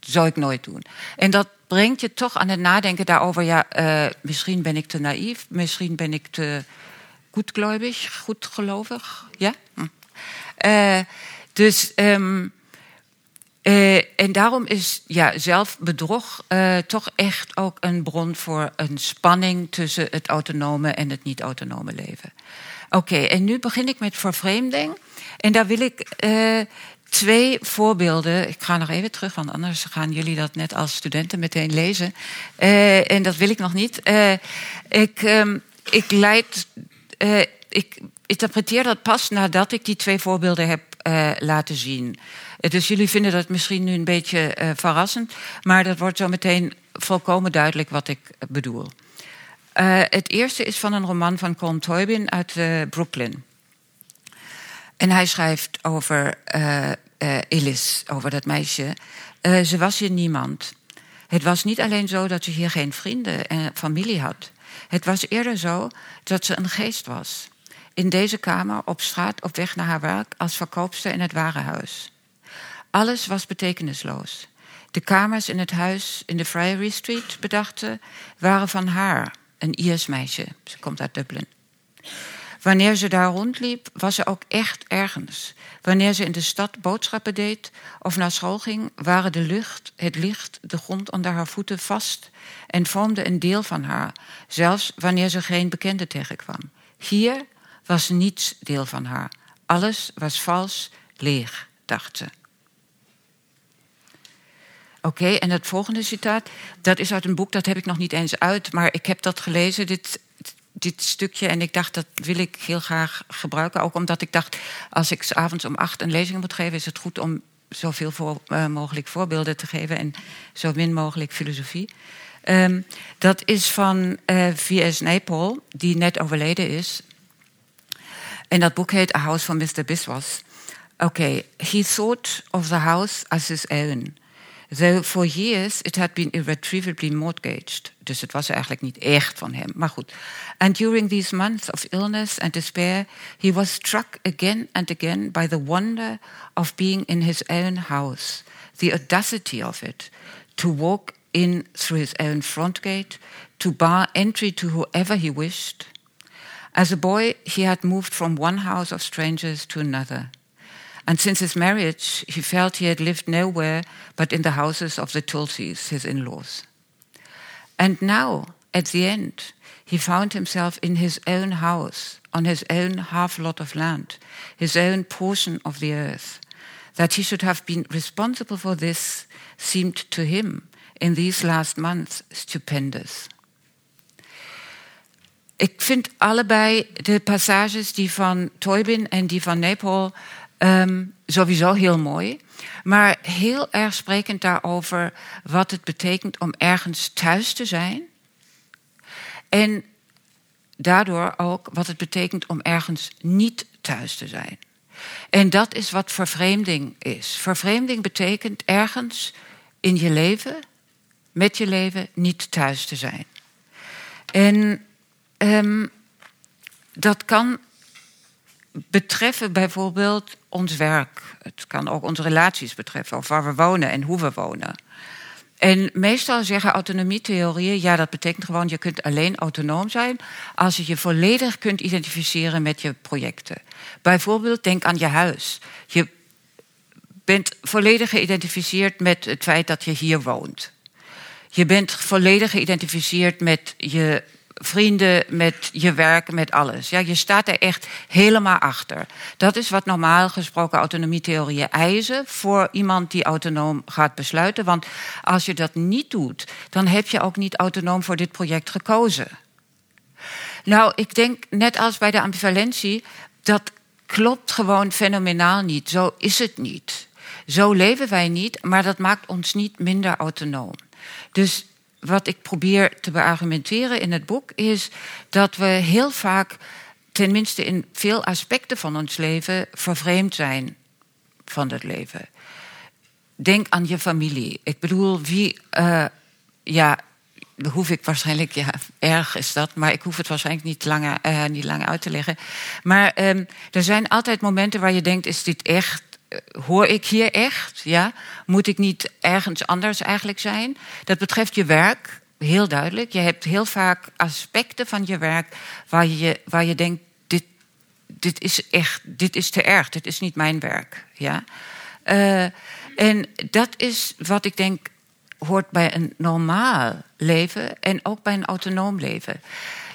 zou ik nooit doen. En dat brengt je toch aan het nadenken daarover. Ja, uh, misschien ben ik te naïef, misschien ben ik te goedgläubig, goedgelovig. Ja? Hm. Uh, dus, um, uh, en daarom is ja, zelfbedrog toch echt ook een bron voor een spanning tussen het autonome en het niet-autonome leven. Oké, en nu begin ik met vervreemding. En daar wil ik twee voorbeelden. Ik ga nog even terug, want anders gaan jullie dat net als studenten meteen lezen. Uh, en dat wil ik nog niet. Uh, ik, um, ik leid. Uh, ik interpreteer dat pas nadat ik die twee voorbeelden heb laten zien. Dus jullie vinden dat misschien nu een beetje verrassend, maar dat wordt zo meteen volkomen duidelijk wat ik bedoel. het eerste is van een roman van Colm Toybin uit Brooklyn. En hij schrijft over Elis, over dat meisje. Ze was hier niemand. Het was niet alleen zo dat ze hier geen vrienden en familie had. Het was eerder zo dat ze een geest was. In deze kamer, op straat, op weg naar haar werk, als verkoopster in het warenhuis. Alles was betekenisloos. De kamers in het huis in de Friary Street, bedachten, waren van haar, een Iers meisje. Ze komt uit Dublin. Wanneer ze daar rondliep, was ze ook echt ergens. Wanneer ze in de stad boodschappen deed of naar school ging, waren de lucht, het licht, de grond onder haar voeten vast en vormden een deel van haar, zelfs wanneer ze geen bekende tegenkwam. Hier was niets deel van haar. Alles was vals, leeg, dacht ze. Oké, en het volgende citaat, dat is uit een boek, dat heb ik nog niet eens uit, maar ik heb dat gelezen. Dit dit stukje. En ik dacht, dat wil ik heel graag gebruiken. Ook omdat ik dacht, als ik s avonds om acht een lezing moet geven... is het goed om zoveel uh, mogelijk voorbeelden te geven... en zo min mogelijk filosofie. Um, dat is van uh, V.S. Naipaul, die net overleden is. En dat boek heet A House for Mr. Biswas. Okay. he thought of the house as his own... Though for years it had been irretrievably mortgaged. Dus het was er eigenlijk niet echt van hem, maar goed. And during these months of illness and despair, he was struck again and again by the wonder of being in his own house, the audacity of it, to walk in through his own front gate, to bar entry to whoever he wished. As a boy, he had moved from one house of strangers to another. And since his marriage, he felt he had lived nowhere but in the houses of the Tulsis, his in laws. And now, at the end, he found himself in his own house, on his own half lot of land, his own portion of the earth. That he should have been responsible for this seemed to him, in these last months, stupendous. Ik vind allebei de passages, die van Toybin en die van Nepal, Um, sowieso heel mooi. Maar heel erg sprekend daarover wat het betekent om ergens thuis te zijn. En daardoor ook wat het betekent om ergens niet thuis te zijn. En dat is wat vervreemding is. Vervreemding betekent ergens in je leven, met je leven, niet thuis te zijn. En um, dat kan betreffen bijvoorbeeld ons werk. Het kan ook onze relaties betreffen, of waar we wonen en hoe we wonen. En meestal zeggen autonomietheorieën, ja, dat betekent gewoon, je kunt alleen autonoom zijn als je je volledig kunt identificeren met je projecten. Bijvoorbeeld, denk aan je huis. Je bent volledig geïdentificeerd met het feit dat je hier woont. Je bent volledig geïdentificeerd met je vrienden, met je werk, met alles. Ja, je staat er echt helemaal achter. Dat is wat normaal gesproken autonomietheorieën eisen voor iemand die autonoom gaat besluiten. Want als je dat niet doet, dan heb je ook niet autonoom voor dit project gekozen. Nou, ik denk net als bij de ambivalentie, dat klopt gewoon fenomenaal niet. Zo is het niet. Zo leven wij niet, maar dat maakt ons niet minder autonoom. Dus wat ik probeer te beargumenteren in het boek is dat we heel vaak, tenminste in veel aspecten van ons leven, vervreemd zijn van het leven. Denk aan je familie. Ik bedoel, wie, uh, ja, hoef ik waarschijnlijk, ja, erg is dat, maar ik hoef het waarschijnlijk niet langer, uh, niet langer uit te leggen. Maar um, er zijn altijd momenten waar je denkt: is dit echt eh, hoor ik hier echt? Ja? Moet ik niet ergens anders eigenlijk zijn? Dat betreft je werk, heel duidelijk. Je hebt heel vaak aspecten van je werk waar je, waar je denkt: dit, dit is echt, dit is te erg, dit is niet mijn werk. Ja? Uh, en dat is wat ik denk hoort bij een normaal leven en ook bij een autonoom leven.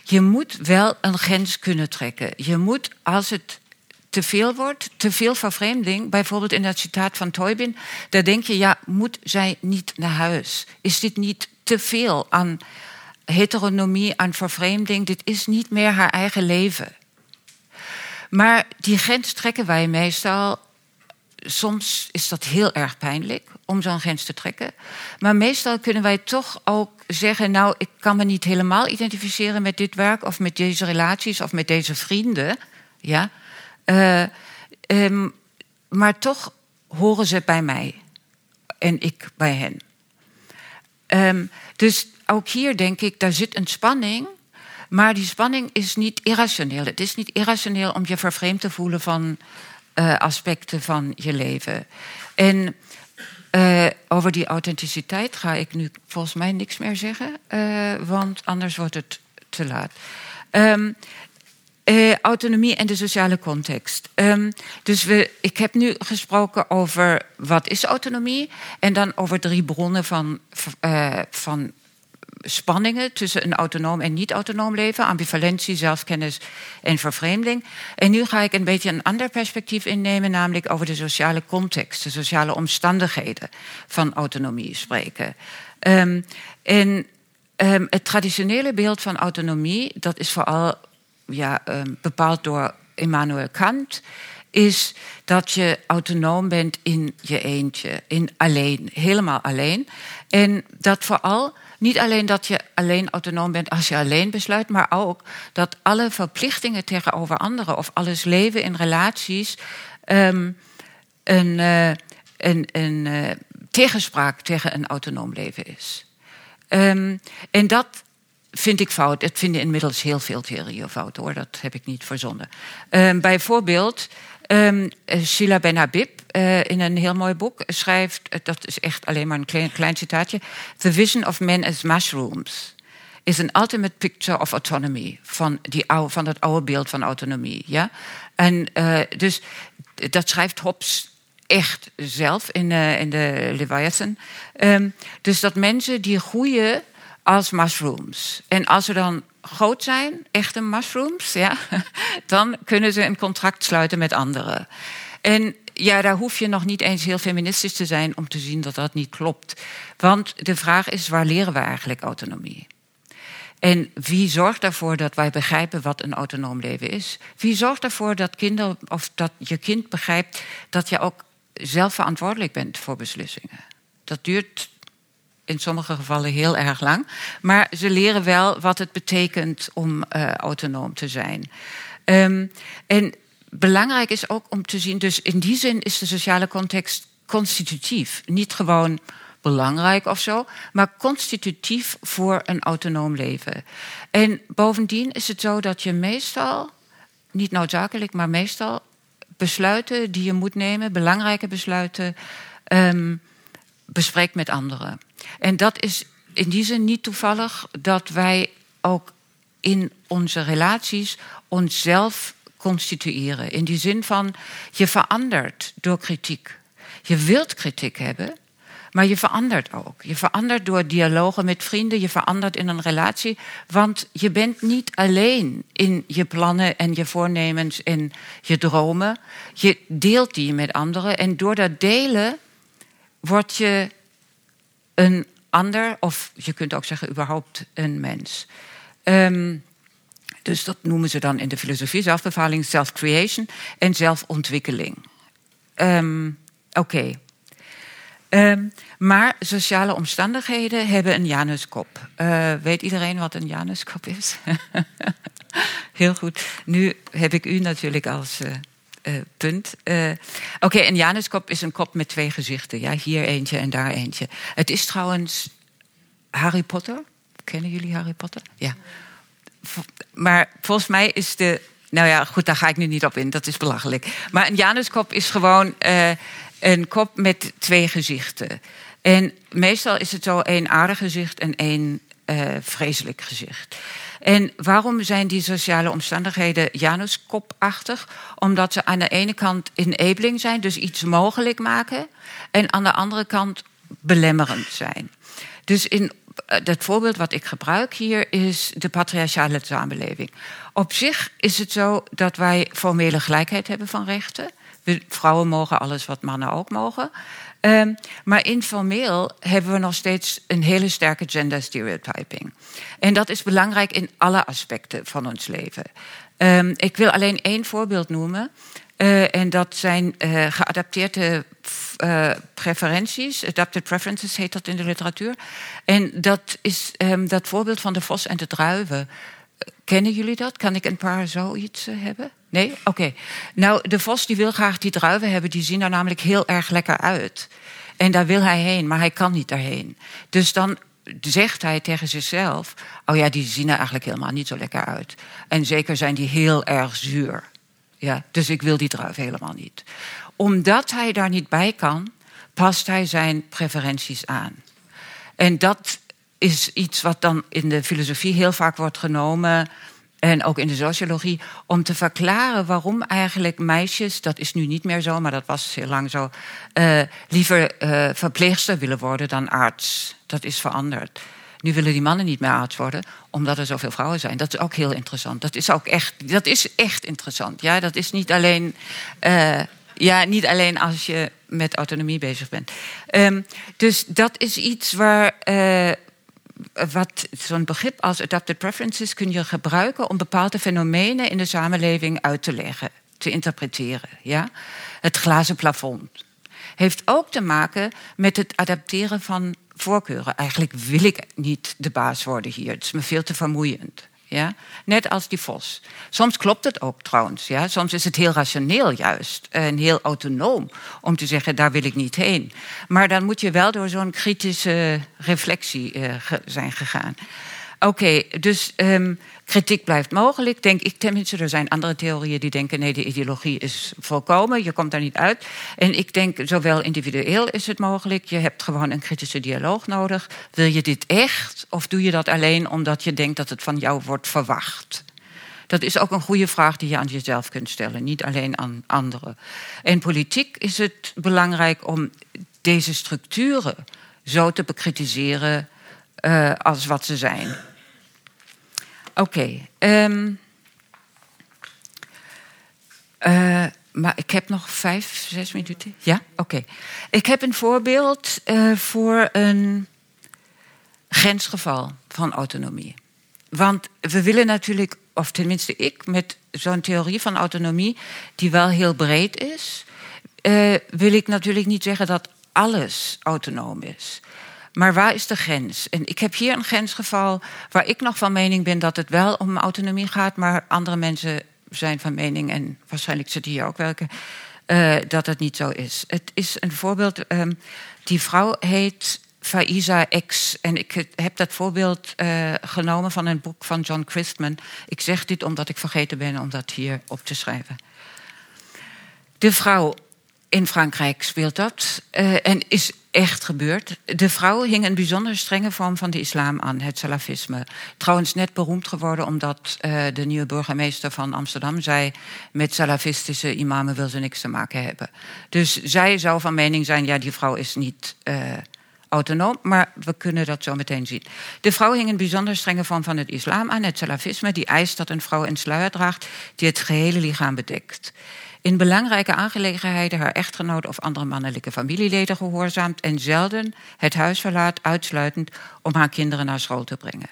Je moet wel een grens kunnen trekken. Je moet, als het te veel wordt, te veel vervreemding. Bijvoorbeeld in dat citaat van Teubin, daar denk je, ja, moet zij niet naar huis? Is dit niet te veel aan heteronomie, aan vervreemding? Dit is niet meer haar eigen leven. Maar die grens trekken wij meestal. Soms is dat heel erg pijnlijk om zo'n grens te trekken. Maar meestal kunnen wij toch ook zeggen: Nou, ik kan me niet helemaal identificeren met dit werk of met deze relaties of met deze vrienden. Ja, uh, um, maar toch horen ze bij mij en ik bij hen. Um, dus ook hier denk ik, daar zit een spanning. Maar die spanning is niet irrationeel. Het is niet irrationeel om je vervreemd te voelen van uh, aspecten van je leven. En uh, over die authenticiteit ga ik nu volgens mij niks meer zeggen, want anders wordt het te laat. Um, uh, autonomie en de sociale context. Um, dus we, ik heb nu gesproken over wat is autonomie en dan over drie bronnen van, uh, van spanningen tussen een autonoom en niet-autonoom leven, ambivalentie, zelfkennis en vervreemding. En nu ga ik een beetje een ander perspectief innemen, namelijk over de sociale context, de sociale omstandigheden van autonomie spreken. Um, en um, het traditionele beeld van autonomie, dat is vooral ja, um, bepaald door Immanuel Kant, is dat je autonoom bent in je eentje, in alleen, helemaal alleen. En dat vooral niet alleen dat je alleen autonoom bent als je alleen besluit, maar ook dat alle verplichtingen tegenover anderen of alles leven in relaties um, een, een, een uh, tegenspraak tegen een autonoom leven is. Um, en dat vind ik fout. Het vinden inmiddels heel veel theorieën fout hoor, dat heb ik niet verzonnen. Um, bijvoorbeeld, um, Sheila Ben Habib uh, in een heel mooi boek schrijft, uh, dat is echt alleen maar een klein, citaatje: The vision of men as mushrooms is an ultimate picture of autonomy. Van, die oude, van dat oude beeld van autonomie. Ja? En uh, dus dat schrijft Hobbes echt zelf in, in de Leviathan. Um, dus dat mensen die groeien als mushrooms. En als ze dan groot zijn, echte mushrooms, ja, dan kunnen ze een contract sluiten met anderen. En ja, daar hoef je nog niet eens heel feministisch te zijn om te zien dat dat niet klopt. Want de vraag is, waar leren we eigenlijk autonomie? En wie zorgt ervoor dat wij begrijpen wat een autonoom leven is? Wie zorgt ervoor dat, kinder, of dat je kind begrijpt dat je ook zelf verantwoordelijk bent voor beslissingen? Dat duurt in sommige gevallen heel erg lang. Maar ze leren wel wat het betekent om uh, autonoom te zijn. Um, en belangrijk is ook om te zien, dus in die zin is de sociale context constitutief. Niet gewoon belangrijk of zo, maar constitutief voor een autonoom leven. En bovendien is het zo dat je meestal, niet noodzakelijk, maar meestal besluiten die je moet nemen, belangrijke besluiten, um, bespreekt met anderen. En dat is in die zin niet toevallig dat wij ook in onze relaties onszelf constitueren. In die zin van je verandert door kritiek. Je wilt kritiek hebben, Maar je verandert ook. Je verandert door dialogen met vrienden, je verandert in een relatie. Want je bent niet alleen in je plannen en je voornemens en je dromen. Je deelt die met anderen. En door dat delen word je een ander, of je kunt ook zeggen überhaupt een mens. Um, dus dat noemen ze dan in de filosofie zelfbevaling self-creation en zelfontwikkeling. Um, Oké. Um, maar sociale omstandigheden hebben een Januskop. Uh, weet iedereen wat een Januskop is? Heel goed. Nu heb ik u natuurlijk als uh, uh, punt. Oké, okay, een Januskop is een kop met twee gezichten. Ja, hier eentje en daar eentje. Het is trouwens Harry Potter. Kennen jullie Harry Potter? Ja maar volgens mij is de. Nou ja, goed, daar ga ik nu niet op in. Dat is belachelijk. Maar een Januskop is gewoon uh, een kop met twee gezichten. En meestal is het zo één aardig gezicht en één vreselijk gezicht. En waarom zijn die sociale omstandigheden Januskopachtig? Omdat ze aan de ene kant enabling zijn, dus iets mogelijk maken, en aan de andere kant belemmerend zijn. Dus in het eh, voorbeeld wat ik gebruik hier is de patriarchale samenleving. Op zich is het zo dat wij formele gelijkheid hebben van rechten. vrouwen mogen alles wat mannen ook mogen. Um, maar informeel hebben we nog steeds een hele sterke gender stereotyping. En dat is belangrijk in alle aspecten van ons leven. Um, ik wil alleen één voorbeeld noemen. Uh, en dat zijn uh, geadapteerde uh, preferenties. Adapted preferences heet dat in de literatuur. En dat is um, dat voorbeeld van de vos en de druiven. Kennen jullie dat? Kan ik een paar zoiets hebben? Nee? Oké. Nou, de vos die wil graag die druiven hebben. Die zien er namelijk heel erg lekker uit. En daar wil hij heen, maar hij kan niet daarheen. Dus dan zegt hij tegen zichzelf: Oh ja, die zien er eigenlijk helemaal niet zo lekker uit. En zeker zijn die heel erg zuur. Ja, dus ik wil die druif helemaal niet. Omdat hij daar niet bij kan, past hij zijn preferenties aan. En dat is iets wat dan in de filosofie heel vaak wordt genomen en ook in de sociologie, om te verklaren waarom eigenlijk meisjes, dat is nu niet meer zo, maar dat was heel lang zo, uh, liever uh, verpleegster willen worden dan arts. Dat is veranderd. Nu willen die mannen niet meer arts worden, omdat er zoveel vrouwen zijn. Dat is ook heel interessant. Dat is ook echt, dat is echt interessant. Ja, dat is niet alleen, uh, ja, niet alleen als je met autonomie bezig bent. Um, dus dat is iets waar wat zo'n begrip als adapted preferences kun je gebruiken om bepaalde fenomenen in de samenleving uit te leggen, te interpreteren. Ja? Het glazen plafond heeft ook te maken met het adapteren van voorkeuren. Eigenlijk wil ik niet de baas worden hier. Het is me veel te vermoeiend. Ja? Net als die vos. Soms klopt het ook trouwens. Ja? Soms is het heel rationeel juist en heel autonoom om te zeggen, daar wil ik niet heen. Maar dan moet je wel door zo'n kritische reflectie uh, zijn gegaan. Oké, dus um, kritiek blijft mogelijk, denk ik tenminste. Er zijn andere theorieën die denken: nee, de ideologie is volkomen, je komt daar niet uit. En ik denk, zowel individueel is het mogelijk, je hebt gewoon een kritische dialoog nodig. Wil je dit echt, of doe je dat alleen omdat je denkt dat het van jou wordt verwacht? Dat is ook een goede vraag die je aan jezelf kunt stellen, niet alleen aan anderen. En politiek is het belangrijk om deze structuren zo te bekritiseren uh, als wat ze zijn. Oké. Um, uh, maar ik heb nog vijf, zes minuten. Ja? Oké. Ik heb een voorbeeld uh, voor een grensgeval van autonomie. Want we willen natuurlijk, of tenminste ik, met zo'n theorie van autonomie, die wel heel breed is, wil ik natuurlijk niet zeggen dat alles autonoom is. Maar waar is de grens? En ik heb hier een grensgeval waar ik nog van mening ben dat het wel om autonomie gaat, maar andere mensen zijn van mening, en waarschijnlijk zitten hier ook welke, uh, dat het niet zo is. Het is een voorbeeld. Um, die vrouw heet Faiza X. En ik heb dat voorbeeld uh, genomen van een boek van John Christman. Ik zeg dit omdat ik vergeten ben om dat hier op te schrijven. De vrouw in Frankrijk speelt dat uh, en is echt gebeurd. De vrouw hing een bijzonder strenge vorm van de islam aan, het salafisme. Trouwens net beroemd geworden omdat uh, de nieuwe burgemeester van Amsterdam zei... met salafistische imamen wil ze niks te maken hebben. Dus zij zou van mening zijn, ja, die vrouw is niet uh, autonoom, maar we kunnen dat zo meteen zien. De vrouw hing een bijzonder strenge vorm van het islam aan, het salafisme, die eist dat een vrouw een sluier draagt die het gehele lichaam bedekt. In belangrijke aangelegenheden haar echtgenoot of andere mannelijke familieleden gehoorzaamt en zelden het huis verlaat, uitsluitend om haar kinderen naar school te brengen.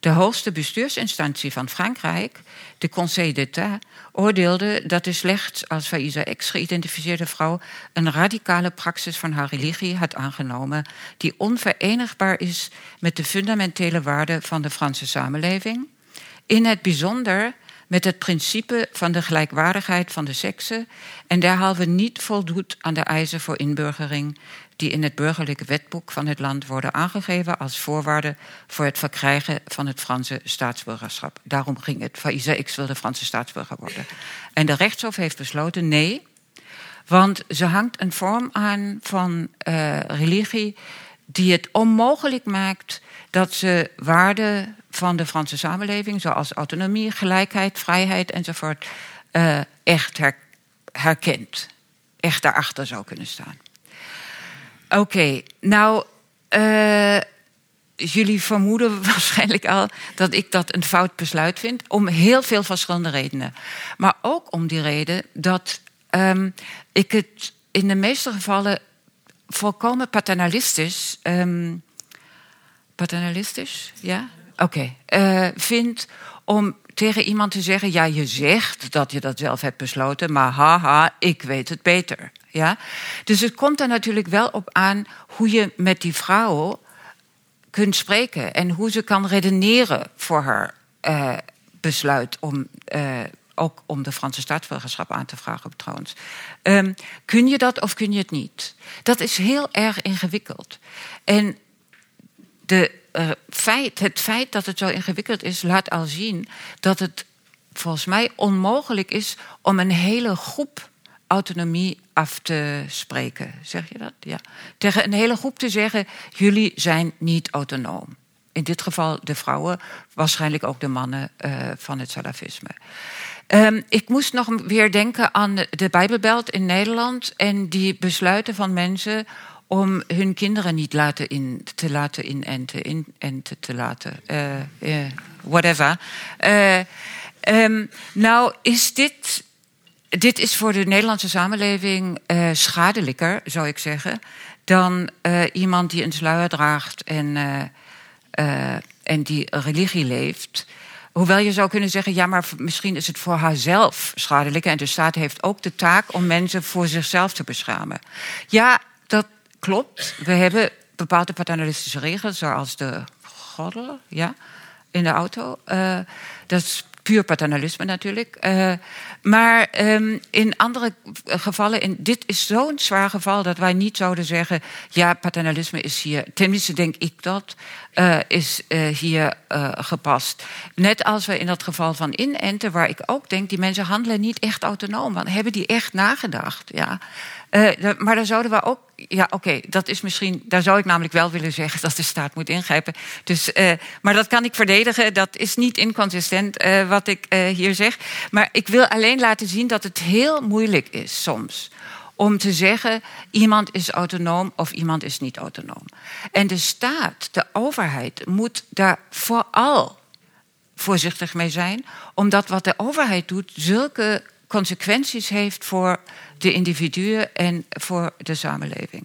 De hoogste bestuursinstantie van Frankrijk, de Conseil d'État, oordeelde dat de slechts als Faiza X geïdentificeerde vrouw een radicale praxis van haar religie had aangenomen die onverenigbaar is met de fundamentele waarden van de Franse samenleving, in het bijzonder met het principe van de gelijkwaardigheid van de seksen en derhalve niet voldoet aan de eisen voor inburgering die in het burgerlijke wetboek van het land worden aangegeven als voorwaarde voor het verkrijgen van het Franse staatsburgerschap. Daarom ging het. Faiza X wilde Franse staatsburger worden. En de rechtshof heeft besloten nee, want ze hangt een vorm aan van uh, religie die het onmogelijk maakt dat ze waarden van de Franse samenleving, zoals autonomie, gelijkheid, vrijheid enzovoort, uh, echt her herkent. Echt daarachter zou kunnen staan. Oké, nou, uh, jullie vermoeden waarschijnlijk al dat ik dat een fout besluit vind, om heel veel verschillende redenen. Maar ook om die reden dat um, ik het in de meeste gevallen volkomen paternalistisch. Um, paternalistisch, ja? Oké. Okay, uh, vind om tegen iemand te zeggen: ja, je zegt dat je dat zelf hebt besloten, maar haha, ik weet het beter. Ja? Dus het komt er natuurlijk wel op aan hoe je met die vrouw kunt spreken en hoe ze kan redeneren voor haar uh, besluit om. Uh, ook om de Franse staatsburgerschap aan te vragen, trouwens. Um, kun je dat of kun je het niet? Dat is heel erg ingewikkeld. En de, uh, feit, het feit dat het zo ingewikkeld is, laat al zien dat het volgens mij onmogelijk is om een hele groep autonomie af te spreken. Zeg je dat? Ja. Tegen een hele groep te zeggen: jullie zijn niet autonoom. In dit geval de vrouwen, waarschijnlijk ook de mannen uh, van het salafisme. Um, ik moest nog weer denken aan de Bijbelbelt in Nederland en die besluiten van mensen om hun kinderen niet laten in, te laten inenten, inenten te laten, uh, uh, whatever. Um, nou, is dit dit is voor de Nederlandse samenleving schadelijker, zou ik zeggen, dan iemand die een sluier draagt en, en die religie leeft. Hoewel je zou kunnen zeggen, ja, maar misschien is het voor haarzelf schadelijk. En de staat heeft ook de taak om mensen voor zichzelf te beschermen. Ja, dat klopt. We hebben bepaalde paternalistische regels, zoals de gordel ja, in de auto. dat is puur paternalisme natuurlijk. Uh, maar um, in andere gevallen, in, dit is zo'n zwaar geval dat wij niet zouden zeggen: ja, paternalisme is hier, tenminste denk ik dat, uh, is uh, hier gepast. Net als we in dat geval van inenten, waar ik ook denk: die mensen handelen niet echt autonoom, want hebben die echt nagedacht. Ja. maar daar zouden we ook ja, oké, dat is misschien. Daar zou ik namelijk wel willen zeggen dat de staat moet ingrijpen. Dus, maar dat kan ik verdedigen. Dat is niet inconsistent wat ik hier zeg. Maar ik wil alleen laten zien dat het heel moeilijk is soms om te zeggen iemand is autonoom of iemand is niet autonoom. En de staat, de overheid, moet daar vooral voorzichtig mee zijn, omdat wat de overheid doet zulke consequenties heeft voor de individuen en voor de samenleving.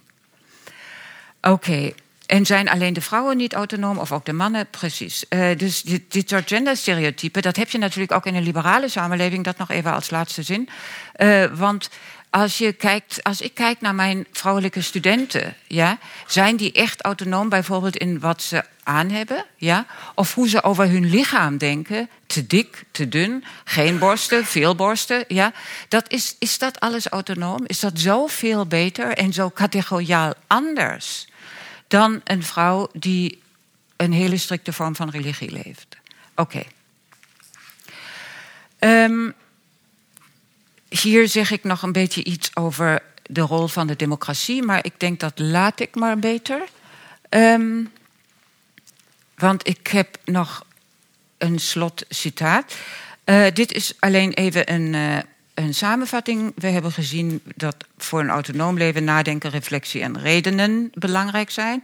Oké, en zijn alleen de vrouwen niet autonoom of ook de mannen? Precies. Uh, dus dit, soort genderstereotypen, dat heb je natuurlijk ook in een liberale samenleving, dat nog even als laatste zin. Uh, want als, je kijkt, als ik kijk naar mijn vrouwelijke studenten, ja, zijn die echt autonoom bijvoorbeeld in wat ze aan hebben? Ja? Of hoe ze over hun lichaam denken? Te dik, te dun, geen borsten, veel borsten. Ja? Dat is, is dat alles autonoom? Is dat zo veel beter en zo categoriaal anders dan een vrouw die een hele strikte vorm van religie leeft? Oké. Okay. Um, hier zeg ik nog een beetje iets over de rol van de democratie, maar ik denk dat laat ik maar beter. Um, want ik heb nog een slotcitaat. Uh, dit is alleen even een, uh, een samenvatting. We hebben gezien dat voor een autonoom leven nadenken, reflectie en redenen belangrijk zijn.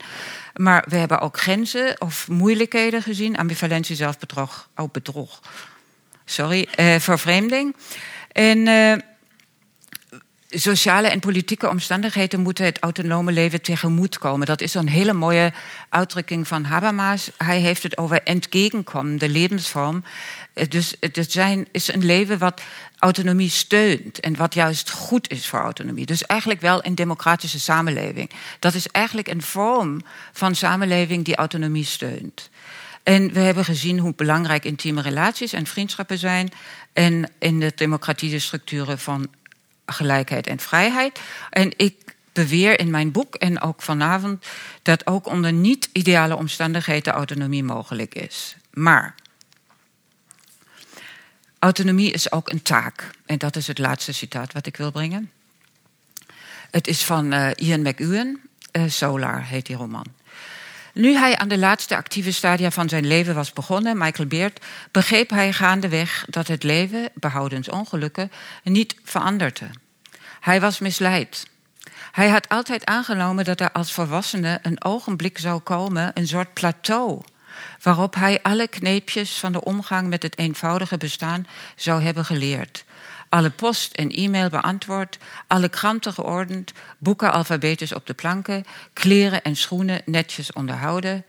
Maar we hebben ook grenzen of moeilijkheden gezien. Ambivalentie, zelfbedrog, ook bedrog. Sorry, uh, vervreemding. En uh, sociale en politieke omstandigheden moeten het autonome leven tegemoetkomen. Dat is een hele mooie uitdrukking van Habermas. Hij heeft het over entgegenkomen, de levensvorm. Dus het zijn, is een leven wat autonomie steunt en wat juist goed is voor autonomie. Dus eigenlijk wel een democratische samenleving. Dat is eigenlijk een vorm van samenleving die autonomie steunt. En we hebben gezien hoe belangrijk intieme relaties en vriendschappen zijn. En in de democratische structuren van gelijkheid en vrijheid. En ik beweer in mijn boek en ook vanavond dat ook onder niet-ideale omstandigheden autonomie mogelijk is. Maar autonomie is ook een taak. En dat is het laatste citaat wat ik wil brengen. Het is van uh, Ian McEwan. Uh, Solar heet die roman. Nu hij aan de laatste actieve stadia van zijn leven was begonnen, Michael Beard, begreep hij gaandeweg dat het leven, behoudens ongelukken, niet veranderde. Hij was misleid. Hij had altijd aangenomen dat er als volwassene een ogenblik zou komen, een soort plateau, waarop hij alle kneepjes van de omgang met het eenvoudige bestaan zou hebben geleerd. Alle post en e-mail beantwoord, alle kranten geordend, boeken alfabetisch op de planken, kleren en schoenen netjes onderhouden,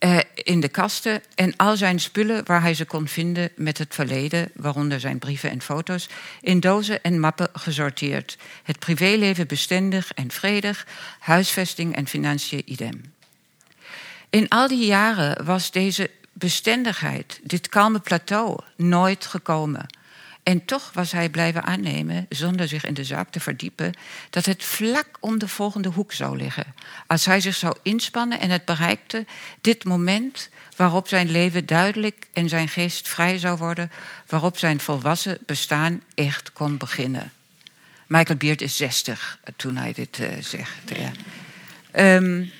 uh, in de kasten en al zijn spullen waar hij ze kon vinden met het verleden, waaronder zijn brieven en foto's, in dozen en mappen gesorteerd. Het privéleven bestendig en vredig, huisvesting en financiën idem. In al die jaren was deze bestendigheid, dit kalme plateau, nooit gekomen. En toch was hij blijven aannemen, zonder zich in de zaak te verdiepen, dat het vlak om de volgende hoek zou liggen. Als hij zich zou inspannen en het bereikte, dit moment waarop zijn leven duidelijk en zijn geest vrij zou worden, waarop zijn volwassen bestaan echt kon beginnen. Michael Beard is 60 toen hij dit uh, zegt. Ja. Um,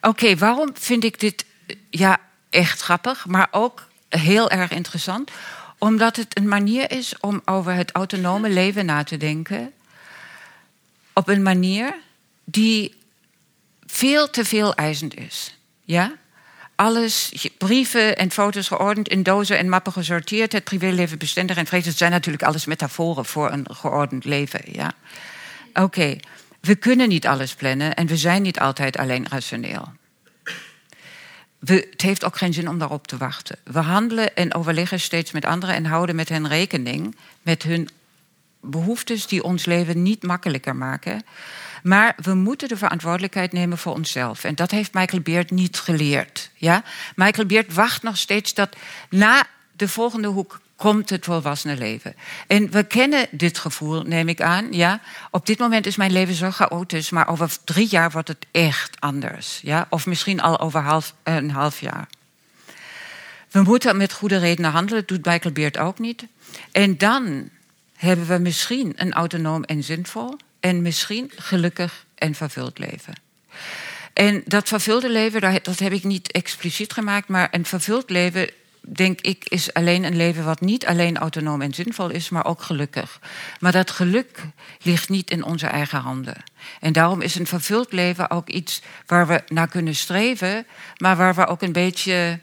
Oké, okay, waarom vind ik dit ja, echt grappig, maar ook heel erg interessant? Omdat het een manier is om over het autonome leven na te denken. Op een manier die veel te veel eisend is. Ja? Alles, brieven en foto's geordend, in dozen en mappen gesorteerd, het privéleven bestendig en vrees. Het zijn natuurlijk alles metaforen voor een geordend leven. Ja? Oké, we kunnen niet alles plannen en we zijn niet altijd alleen rationeel. We, het heeft ook geen zin om daarop te wachten. We handelen en overleggen steeds met anderen en houden met hen rekening met hun behoeftes die ons leven niet makkelijker maken. Maar we moeten de verantwoordelijkheid nemen voor onszelf. En dat heeft Michael Beard niet geleerd. Ja? Michael Beard wacht nog steeds dat na de volgende hoek komt het volwassene leven. En we kennen dit gevoel, neem ik aan. Ja? Op dit moment is mijn leven zo chaotisch, maar over drie jaar wordt het echt anders. Ja? Of misschien al over half, een half jaar. We moeten met goede redenen handelen, doet Michael Beard ook niet. En dan hebben we misschien een autonoom en zinvol, en misschien gelukkig en vervuld leven. En dat vervulde leven, dat heb ik niet expliciet gemaakt, maar een vervuld leven denk ik, is alleen een leven wat niet alleen autonoom en zinvol is, maar ook gelukkig. Maar dat geluk ligt niet in onze eigen handen. En daarom is een vervuld leven ook iets waar we naar kunnen streven, maar waar we ook een beetje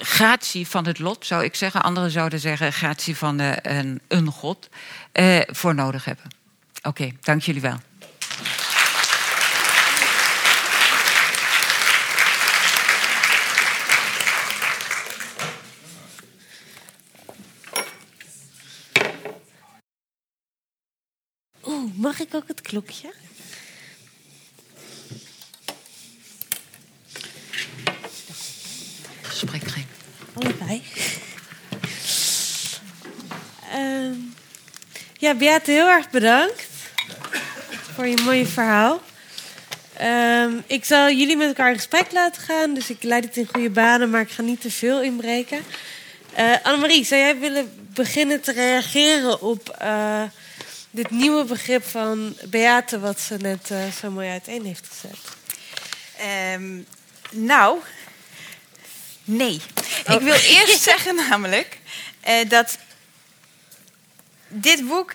gratie van het lot, zou ik zeggen. Anderen zouden zeggen gratie van uh, een, een God, uh, voor nodig hebben. Oké, dank jullie wel. Mag ik ook het klokje? Gesprek ging. Allebei. Uh, ja, Beate, heel erg bedankt voor je mooie verhaal. Uh, ik zal jullie met elkaar in gesprek laten gaan, dus ik leid het in goede banen, maar ik ga niet te veel inbreken. Uh, Annemarie, zou jij willen beginnen te reageren op uh, dit nieuwe begrip van Beate, wat ze net uh, zo mooi uiteen heeft gezet? Um, nou, nee. Ik wil eerst zeggen namelijk eh, dat dit boek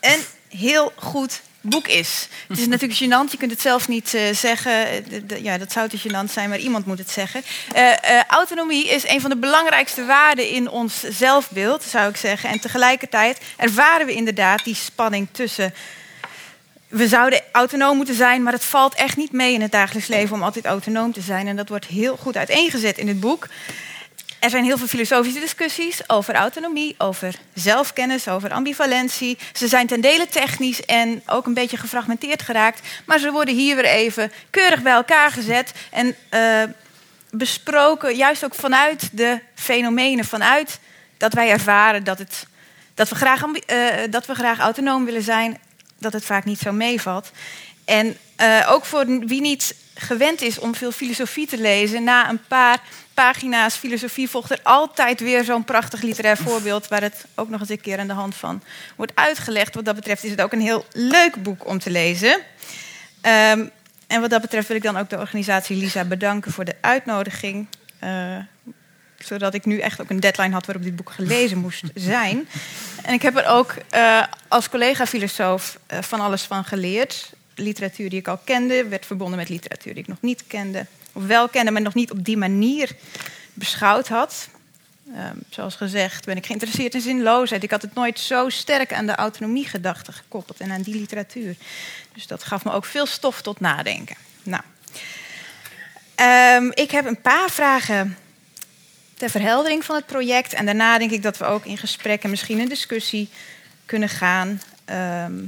een heel goed boek is. Het is natuurlijk gênant, je kunt het zelf niet eh, zeggen. Eh, ja, dat zou te gênant zijn, maar iemand moet het zeggen. Eh, autonomie is een van de belangrijkste waarden in ons zelfbeeld, zou ik zeggen. En tegelijkertijd ervaren we inderdaad die spanning tussen... We zouden autonoom moeten zijn, maar het valt echt niet mee in het dagelijks leven om altijd autonoom te zijn. En dat wordt heel goed uiteengezet in het boek. Er zijn heel veel filosofische discussies over autonomie, over zelfkennis, over ambivalentie. Ze zijn ten dele technisch en ook een beetje gefragmenteerd geraakt. Maar ze worden hier weer even keurig bij elkaar gezet en eh, besproken, juist ook vanuit de fenomenen, vanuit dat wij ervaren dat, het, dat, we graag, eh, dat we graag autonoom willen zijn, dat het vaak niet zo meevalt. En eh, ook voor wie niet gewend is om veel filosofie te lezen, na een paar pagina's filosofie volgt er altijd weer zo'n prachtig literair voorbeeld waar het ook nog eens een keer aan de hand van wordt uitgelegd. Wat dat betreft is het ook een heel leuk boek om te lezen. Ehm, en wat dat betreft wil ik dan ook de organisatie Lisa bedanken voor de uitnodiging. eh, zodat ik nu echt ook een deadline had waarop dit boek gelezen moest zijn. En ik heb er ook eh, als collega-filosoof eh, van alles van geleerd. Literatuur die ik al kende, werd verbonden met literatuur die ik nog niet kende. Wel kende, maar nog niet op die manier beschouwd had. Ehm, zoals gezegd ben ik geïnteresseerd in zinloosheid. Ik had het nooit zo sterk aan de autonomiegedachte gekoppeld en aan die literatuur. Dus dat gaf me ook veel stof tot nadenken. Nou, Ehm, ik heb een paar vragen ter verheldering van het project. En daarna denk ik dat we ook in gesprek en misschien een discussie kunnen gaan ehm,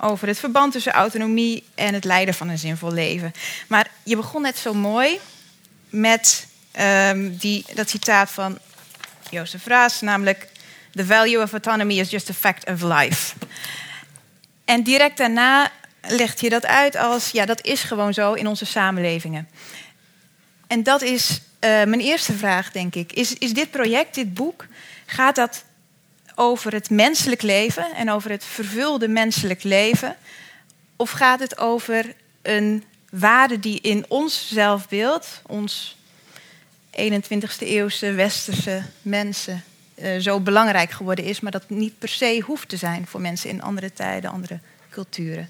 over het verband tussen autonomie en het leiden van een zinvol leven. Maar je begon net zo mooi met ehm, die, dat citaat van Jozef Raas, namelijk: The value of autonomy is just a fact of life. En direct daarna legt je dat uit als: ja, dat is gewoon zo in onze samenlevingen. En dat is eh, mijn eerste vraag, denk ik. Is, is dit project, dit boek, gaat dat over het menselijk leven en over het vervulde menselijk leven? Of gaat het over een waarde die in ons zelfbeeld, ons 21ste eeuwse westerse mensen, eh, zo belangrijk geworden is, maar dat niet per se hoeft te zijn voor mensen in andere tijden, andere culturen?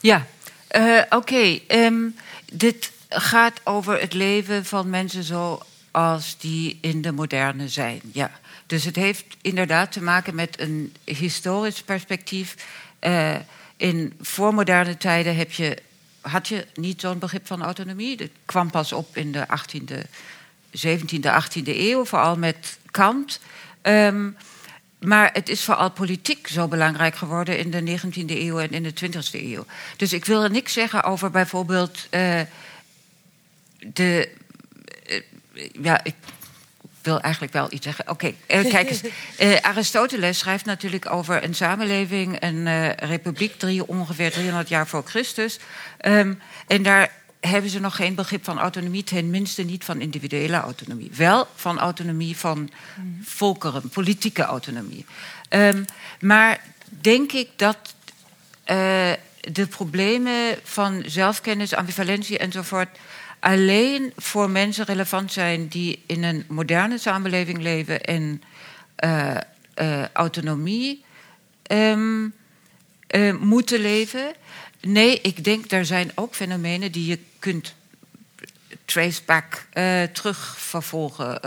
Ja, eh, oké. ehm, dit gaat over het leven van mensen zoals die in de moderne zijn. Ja. Dus het heeft inderdaad te maken met een historisch perspectief. Eh, in voormoderne tijden heb je, had je niet zo'n begrip van autonomie. Dat kwam pas op in de 18e, 17e, 18e eeuw, vooral met Kant. Ehm, maar het is vooral politiek zo belangrijk geworden in de 19e eeuw en in de 20e eeuw. Dus ik wil er niks zeggen over bijvoorbeeld eh, de. eh, ja, wil eigenlijk wel iets zeggen. Oké, eh, kijk eens. Eh, Aristoteles schrijft natuurlijk over een samenleving, een eh, republiek, drie, ongeveer 300 jaar voor Christus. Ehm, en daar hebben ze nog geen begrip van autonomie, tenminste niet van individuele autonomie. Wel van autonomie van volkeren, politieke autonomie. Ehm, maar denk ik dat de problemen van zelfkennis, ambivalentie enzovoort alleen voor mensen relevant zijn die in een moderne samenleving leven en eh, eh, autonomie ehm, eh, moeten leven. Nee, ik denk er zijn ook fenomenen die je kunt trace back, eh, terugvervolgen.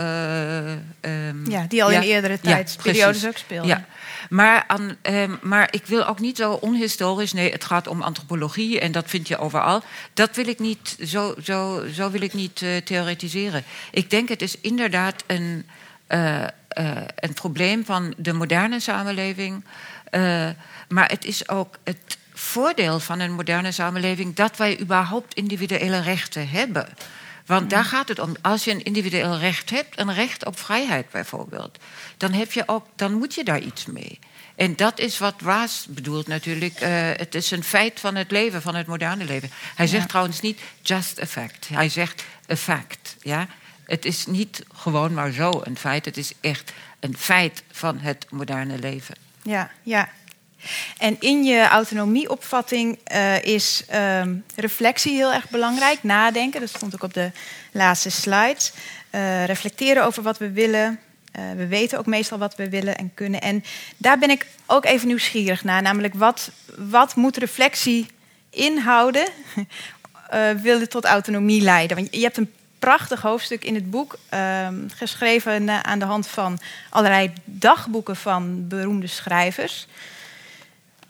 ehm, Ja, die al in eerdere tijdsperiodes ook speelden. Ja. Maar, ehm, maar ik wil ook niet zo onhistorisch. Nee, het gaat om antropologie en dat vind je overal. Dat wil ik niet, zo, zo, zo wil ik niet eh, theoretiseren. Ik denk het is inderdaad een, eh, eh, een probleem van de moderne samenleving. Maar het is ook het voordeel van een moderne samenleving dat wij überhaupt individuele rechten hebben. Want daar gaat het om. Als je een individueel recht hebt, een recht op vrijheid bijvoorbeeld, dan, heb je ook, dan moet je daar iets mee. En dat is wat Raas bedoelt natuurlijk. eh, het is een feit van het leven, van het moderne leven. Hij zegt trouwens niet just a fact. Hij zegt a fact. Ja? Het is niet gewoon maar zo een feit. Het is echt een feit van het moderne leven. Ja, ja. En in je autonomieopvatting uh, is um, reflectie heel erg belangrijk. Nadenken, dat stond ook op de laatste slide. Uh, reflecteren over wat we willen. Uh, we weten ook meestal wat we willen en kunnen. En daar ben ik ook even nieuwsgierig naar. Namelijk, wat, wat moet reflectie inhouden? wil het tot autonomie leiden? Want je hebt een prachtig hoofdstuk in het boek, uh, geschreven aan de hand van allerlei dagboeken van beroemde schrijvers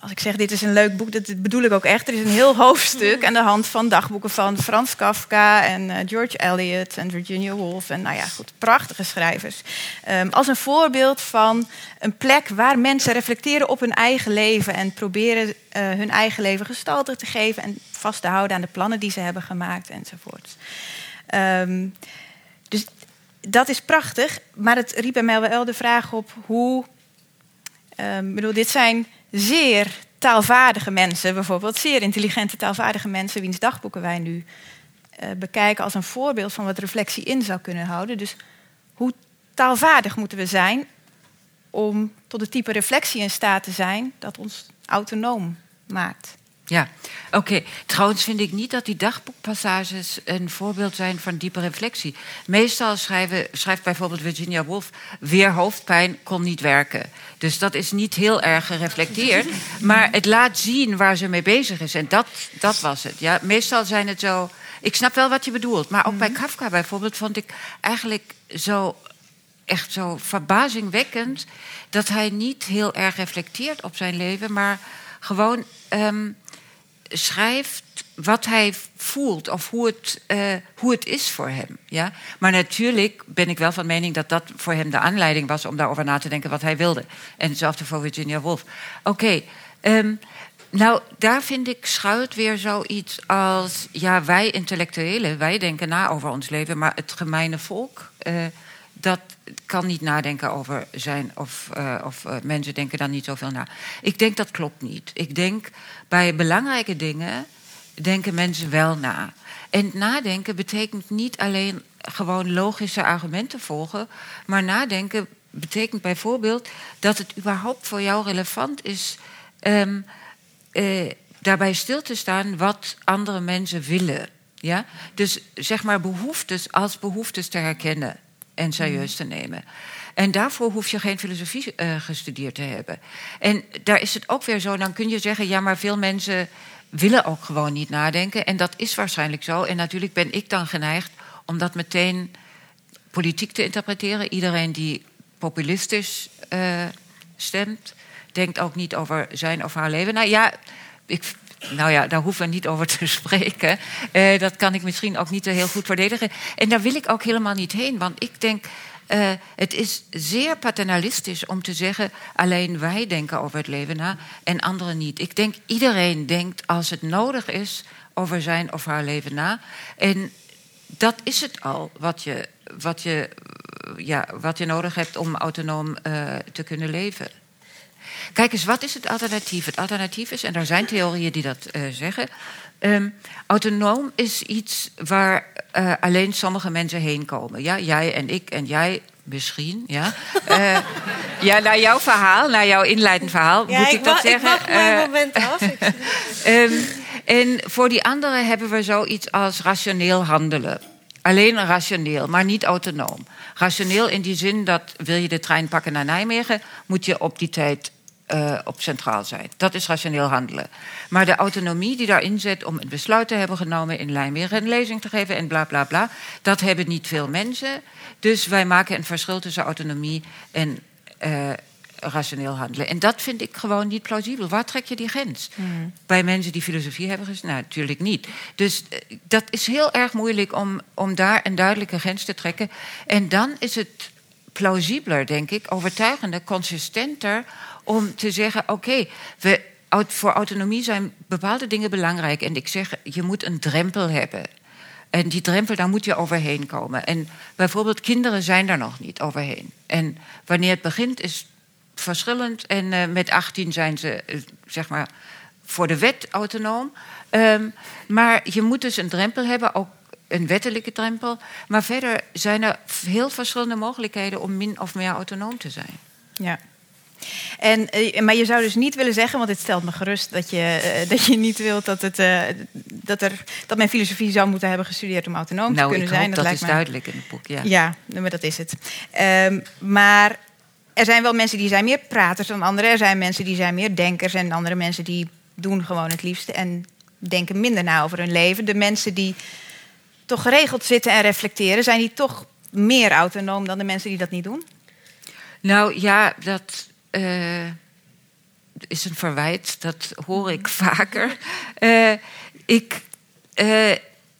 als ik zeg dit is een leuk boek, dat bedoel ik ook echt. Er is een heel hoofdstuk aan de hand van dagboeken van Frans Kafka en uh, George Eliot en Virginia Woolf. En nou ja, goed, prachtige schrijvers. Um, als een voorbeeld van een plek waar mensen reflecteren op hun eigen leven en proberen uh, hun eigen leven gestalte te geven en vast te houden aan de plannen die ze hebben gemaakt enzovoort. Um, dus dat is prachtig, maar het riep bij mij wel de vraag op hoe. Um, bedoel, dit zijn zeer taalvaardige mensen, bijvoorbeeld zeer intelligente taalvaardige mensen, wiens dagboeken wij nu uh, bekijken als een voorbeeld van wat reflectie in zou kunnen houden. Dus hoe taalvaardig moeten we zijn om tot het type reflectie in staat te zijn dat ons autonoom maakt? Ja, oké. Trouwens vind ik niet dat die dagboekpassages een voorbeeld zijn van diepe reflectie. Meestal schrijven, schrijft bijvoorbeeld Virginia Woolf... weer hoofdpijn kon niet werken. Dus dat is niet heel erg gereflecteerd. Maar het laat zien waar ze mee bezig is. En dat, dat was het. Ja, meestal zijn het zo... Ik snap wel wat je bedoelt. Maar ook bij mhm. Kafka bijvoorbeeld vond ik eigenlijk zo echt zo verbazingwekkend dat hij niet heel erg reflecteert op zijn leven, maar gewoon um, schrijft wat hij voelt of hoe het, uh, hoe het is voor hem. Ja? Maar natuurlijk ben ik wel van mening dat dat voor hem de aanleiding was om daarover na te denken wat hij wilde. En hetzelfde voor Virginia Woolf. Oké, okay, um, nou daar vind ik schuilt weer zoiets als, ja, wij intellectuelen, wij denken na over ons leven, maar het gemeene volk. Uh, dat kan niet nadenken over zijn of, uh, of uh, mensen denken dan niet zoveel na. Ik denk dat klopt niet. Ik denk bij belangrijke dingen denken mensen wel na. En nadenken betekent niet alleen gewoon logische argumenten volgen, maar nadenken betekent bijvoorbeeld dat het überhaupt voor jou relevant is um, daarbij stil te staan wat andere mensen willen. Ja? Dus zeg maar behoeftes als behoeftes te herkennen en serieus te nemen. En daarvoor hoef je geen filosofie uh, gestudeerd te hebben. En daar is het ook weer zo, dan kun je zeggen, ja, maar veel mensen willen ook gewoon niet nadenken. En dat is waarschijnlijk zo. En natuurlijk ben ik dan geneigd om dat meteen politiek te interpreteren. Iedereen die populistisch uh, stemt, denkt ook niet over zijn of haar leven. Nou ja, ik nou ja, daar hoeven we niet over te spreken. Uh, dat kan ik misschien ook niet heel goed verdedigen. En daar wil ik ook helemaal niet heen, want ik denk. Uh, het is zeer paternalistisch om te zeggen: alleen wij denken over het leven na en anderen niet. Ik denk iedereen denkt als het nodig is over zijn of haar leven na. En dat is het al wat je, wat je, ja, wat je nodig hebt om autonoom uh, te kunnen leven. Kijk eens, wat is het alternatief? Het alternatief is, en er zijn theorieën die dat uh, zeggen. Um, autonoom is iets waar uh, alleen sommige mensen heen komen. Ja, jij en ik en jij misschien. Ja, uh, ja naar jouw verhaal, naar jouw inleidend verhaal, ja, moet ik, ik dat ik zeggen. Mag mijn moment af. um, en voor die anderen hebben we zoiets als rationeel handelen. Alleen rationeel, maar niet autonoom. Rationeel in die zin dat wil je de trein pakken naar Nijmegen, moet je op die tijd uh, op centraal zijn. Dat is rationeel handelen. Maar de autonomie die daarin zit om het besluit te hebben genomen in Nijmegen een lezing te geven en bla bla bla, dat hebben niet veel mensen. Dus wij maken een verschil tussen autonomie en uh, rationeel handelen. En dat vind ik gewoon niet plausibel. Waar trek je die grens? Mm. Bij mensen die filosofie hebben gezegd? Nou, natuurlijk niet. Dus uh, dat is heel erg moeilijk om, om daar een duidelijke grens te trekken. En dan is het plausibeler, denk ik, overtuigender, consistenter om te zeggen: oké, voor autonomie zijn bepaalde dingen belangrijk. En ik zeg, je moet een drempel hebben. En die drempel, daar moet je overheen komen. En bijvoorbeeld kinderen zijn daar nog niet overheen. En wanneer het begint, is verschillend. En uh, met 18 zijn ze, uh, zeg maar, voor de wet autonoom. Um, maar je moet dus een drempel hebben, ook een wettelijke drempel. Maar verder zijn er heel verschillende mogelijkheden om min of meer autonoom te zijn. Ja. En, eh, maar je zou dus niet willen zeggen, want dit stelt me gerust, dat je, eh, dat je niet wilt dat, het, eh, dat, er, dat men filosofie zou moeten hebben gestudeerd om autonoom nou, te kunnen ik zijn. Hoop dat lijkt is me- duidelijk in het boek, ja. Ja, nee, maar dat is het. Ehm, maar er zijn wel mensen die zijn meer praters dan anderen. Er zijn mensen die zijn meer denkers en andere mensen die doen gewoon het liefste en denken minder na over hun leven. De mensen die toch geregeld zitten en reflecteren, zijn die toch meer autonoom dan de mensen die dat niet doen? Nou ja, dat eh, is een verwijt. Dat hoor ik vaker. Eh, ik, eh,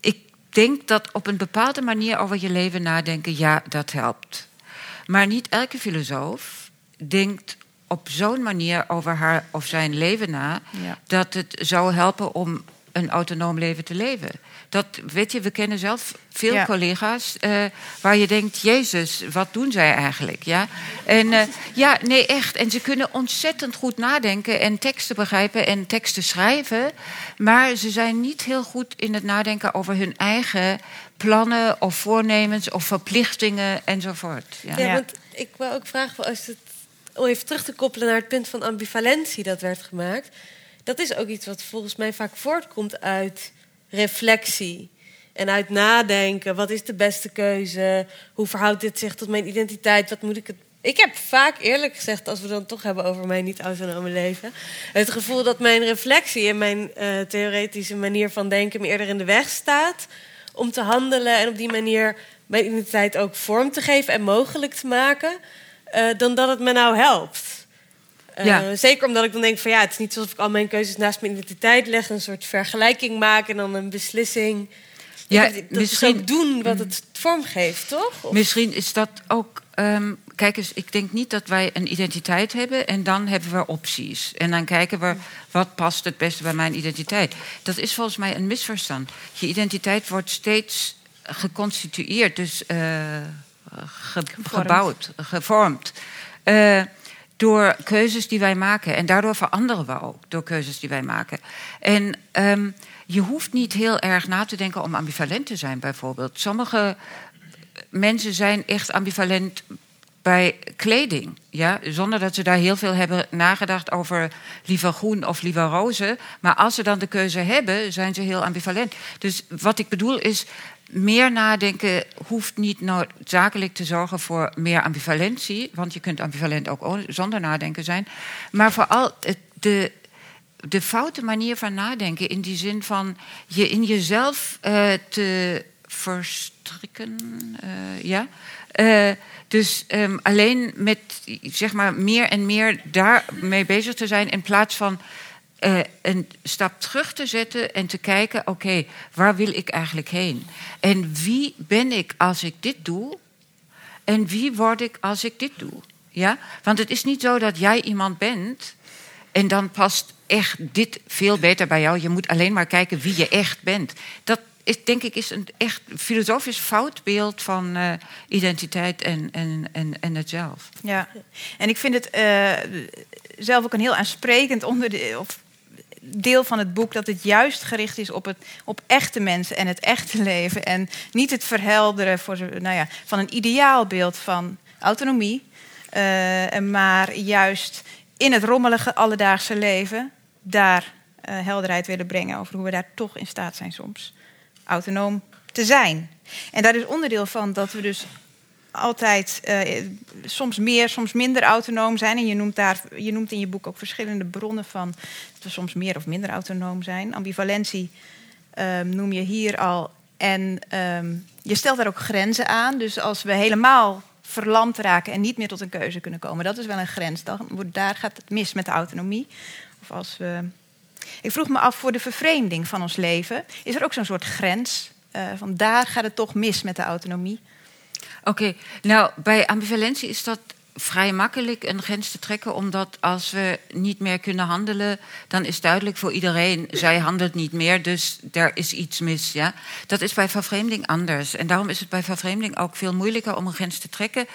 ik denk dat op een bepaalde manier over je leven nadenken, ja, dat helpt. Maar niet elke filosoof denkt op zo'n manier over haar of zijn leven na, Ja. dat het zou helpen om een autonoom leven te leven. Dat, weet je, we kennen zelf veel Ja. collega's eh, waar je denkt, Jezus, wat doen zij eigenlijk? Ja? En eh, ja, nee, echt. En ze kunnen ontzettend goed nadenken en teksten begrijpen en teksten schrijven. Maar ze zijn niet heel goed in het nadenken over hun eigen plannen of voornemens of verplichtingen enzovoort. Ja. Ja, Ja. want ik wil ook vragen, als het, om even terug te koppelen naar het punt van ambivalentie dat werd gemaakt. Dat is ook iets wat volgens mij vaak voortkomt uit reflectie. En uit nadenken, wat is de beste keuze? Hoe verhoudt dit zich tot mijn identiteit? Wat moet ik het... Ik heb vaak eerlijk gezegd, als we dan toch hebben over mijn niet-autonome leven... het gevoel dat mijn reflectie en mijn eh, theoretische manier van denken... me eerder in de weg staat om te handelen... en op die manier mijn identiteit ook vorm te geven en mogelijk te maken... eh, dan dat het me nou helpt. Eh, Ja. Zeker omdat ik dan denk van ja, het is niet alsof ik al mijn keuzes naast mijn identiteit leg... een soort vergelijking maken en dan een beslissing... Ja, Ja, dat misschien- doen wat het vormgeeft, toch? Of- Misschien is dat ook. ehm, kijk eens, ik denk niet dat wij een identiteit hebben en dan hebben we opties. En dan kijken we wat past het beste bij mijn identiteit. Dat is volgens mij een misverstand. Je identiteit wordt steeds geconstitueerd, dus eh, ge- gebouwd, gevormd. eh, door keuzes die wij maken. En daardoor veranderen we ook door keuzes die wij maken. En ehm, je hoeft niet heel erg na te denken om ambivalent te zijn, bijvoorbeeld. Sommige mensen zijn echt ambivalent bij kleding. Ja? Zonder dat ze daar heel veel hebben nagedacht over liever groen of liever roze. Maar als ze dan de keuze hebben, zijn ze heel ambivalent. Dus wat ik bedoel is. Meer nadenken hoeft niet noodzakelijk te zorgen voor meer ambivalentie. Want je kunt ambivalent ook zonder nadenken zijn. Maar vooral de, de foute manier van nadenken in die zin van je in jezelf eh, te verstrikken. eh, ja. Eh, dus ehm, alleen met zeg maar meer en meer daarmee bezig te zijn in plaats van eh, een stap terug te zetten en te kijken: oké, waar wil ik eigenlijk heen? En wie ben ik als ik dit doe? En wie word ik als ik dit doe? Ja? Want het is niet zo dat jij iemand bent en dan past echt dit veel beter bij jou. Je moet alleen maar kijken wie je echt bent. Dat is, denk ik, is een echt filosofisch fout beeld van eh, identiteit en, en, en, en het zelf. Ja, en ik vind het eh, zelf ook een heel aansprekend onderdeel, deel van het boek dat het juist gericht is op, het, op echte mensen en het echte leven. En niet het verhelderen voor, nou ja, van een ideaalbeeld van autonomie, eh, maar juist in het rommelige alledaagse leven daar eh, helderheid willen brengen over hoe we daar toch in staat zijn soms autonoom te zijn. En daar is onderdeel van dat we dus altijd eh, soms meer, soms minder autonoom zijn. En je noemt, daar, je noemt in je boek ook verschillende bronnen van dat we soms meer of minder autonoom zijn. Ambivalentie ehm, noem je hier al. En ehm, je stelt daar ook grenzen aan. Dus als we helemaal verlamd raken en niet meer tot een keuze kunnen komen, dat is wel een grens. Dan daar gaat het mis met de autonomie. Of als we. Ik vroeg me af voor de vervreemding van ons leven. Is er ook zo'n soort grens? eh, van daar gaat het toch mis met de autonomie. Oké, nou bij ambivalentie is dat vrij makkelijk een grens te trekken, omdat als we niet meer kunnen handelen, dan is duidelijk voor iedereen, zij handelt niet meer, dus er is iets mis. Ja? Dat is bij vervreemding anders. En daarom is het bij vervreemding ook veel moeilijker om een grens te trekken.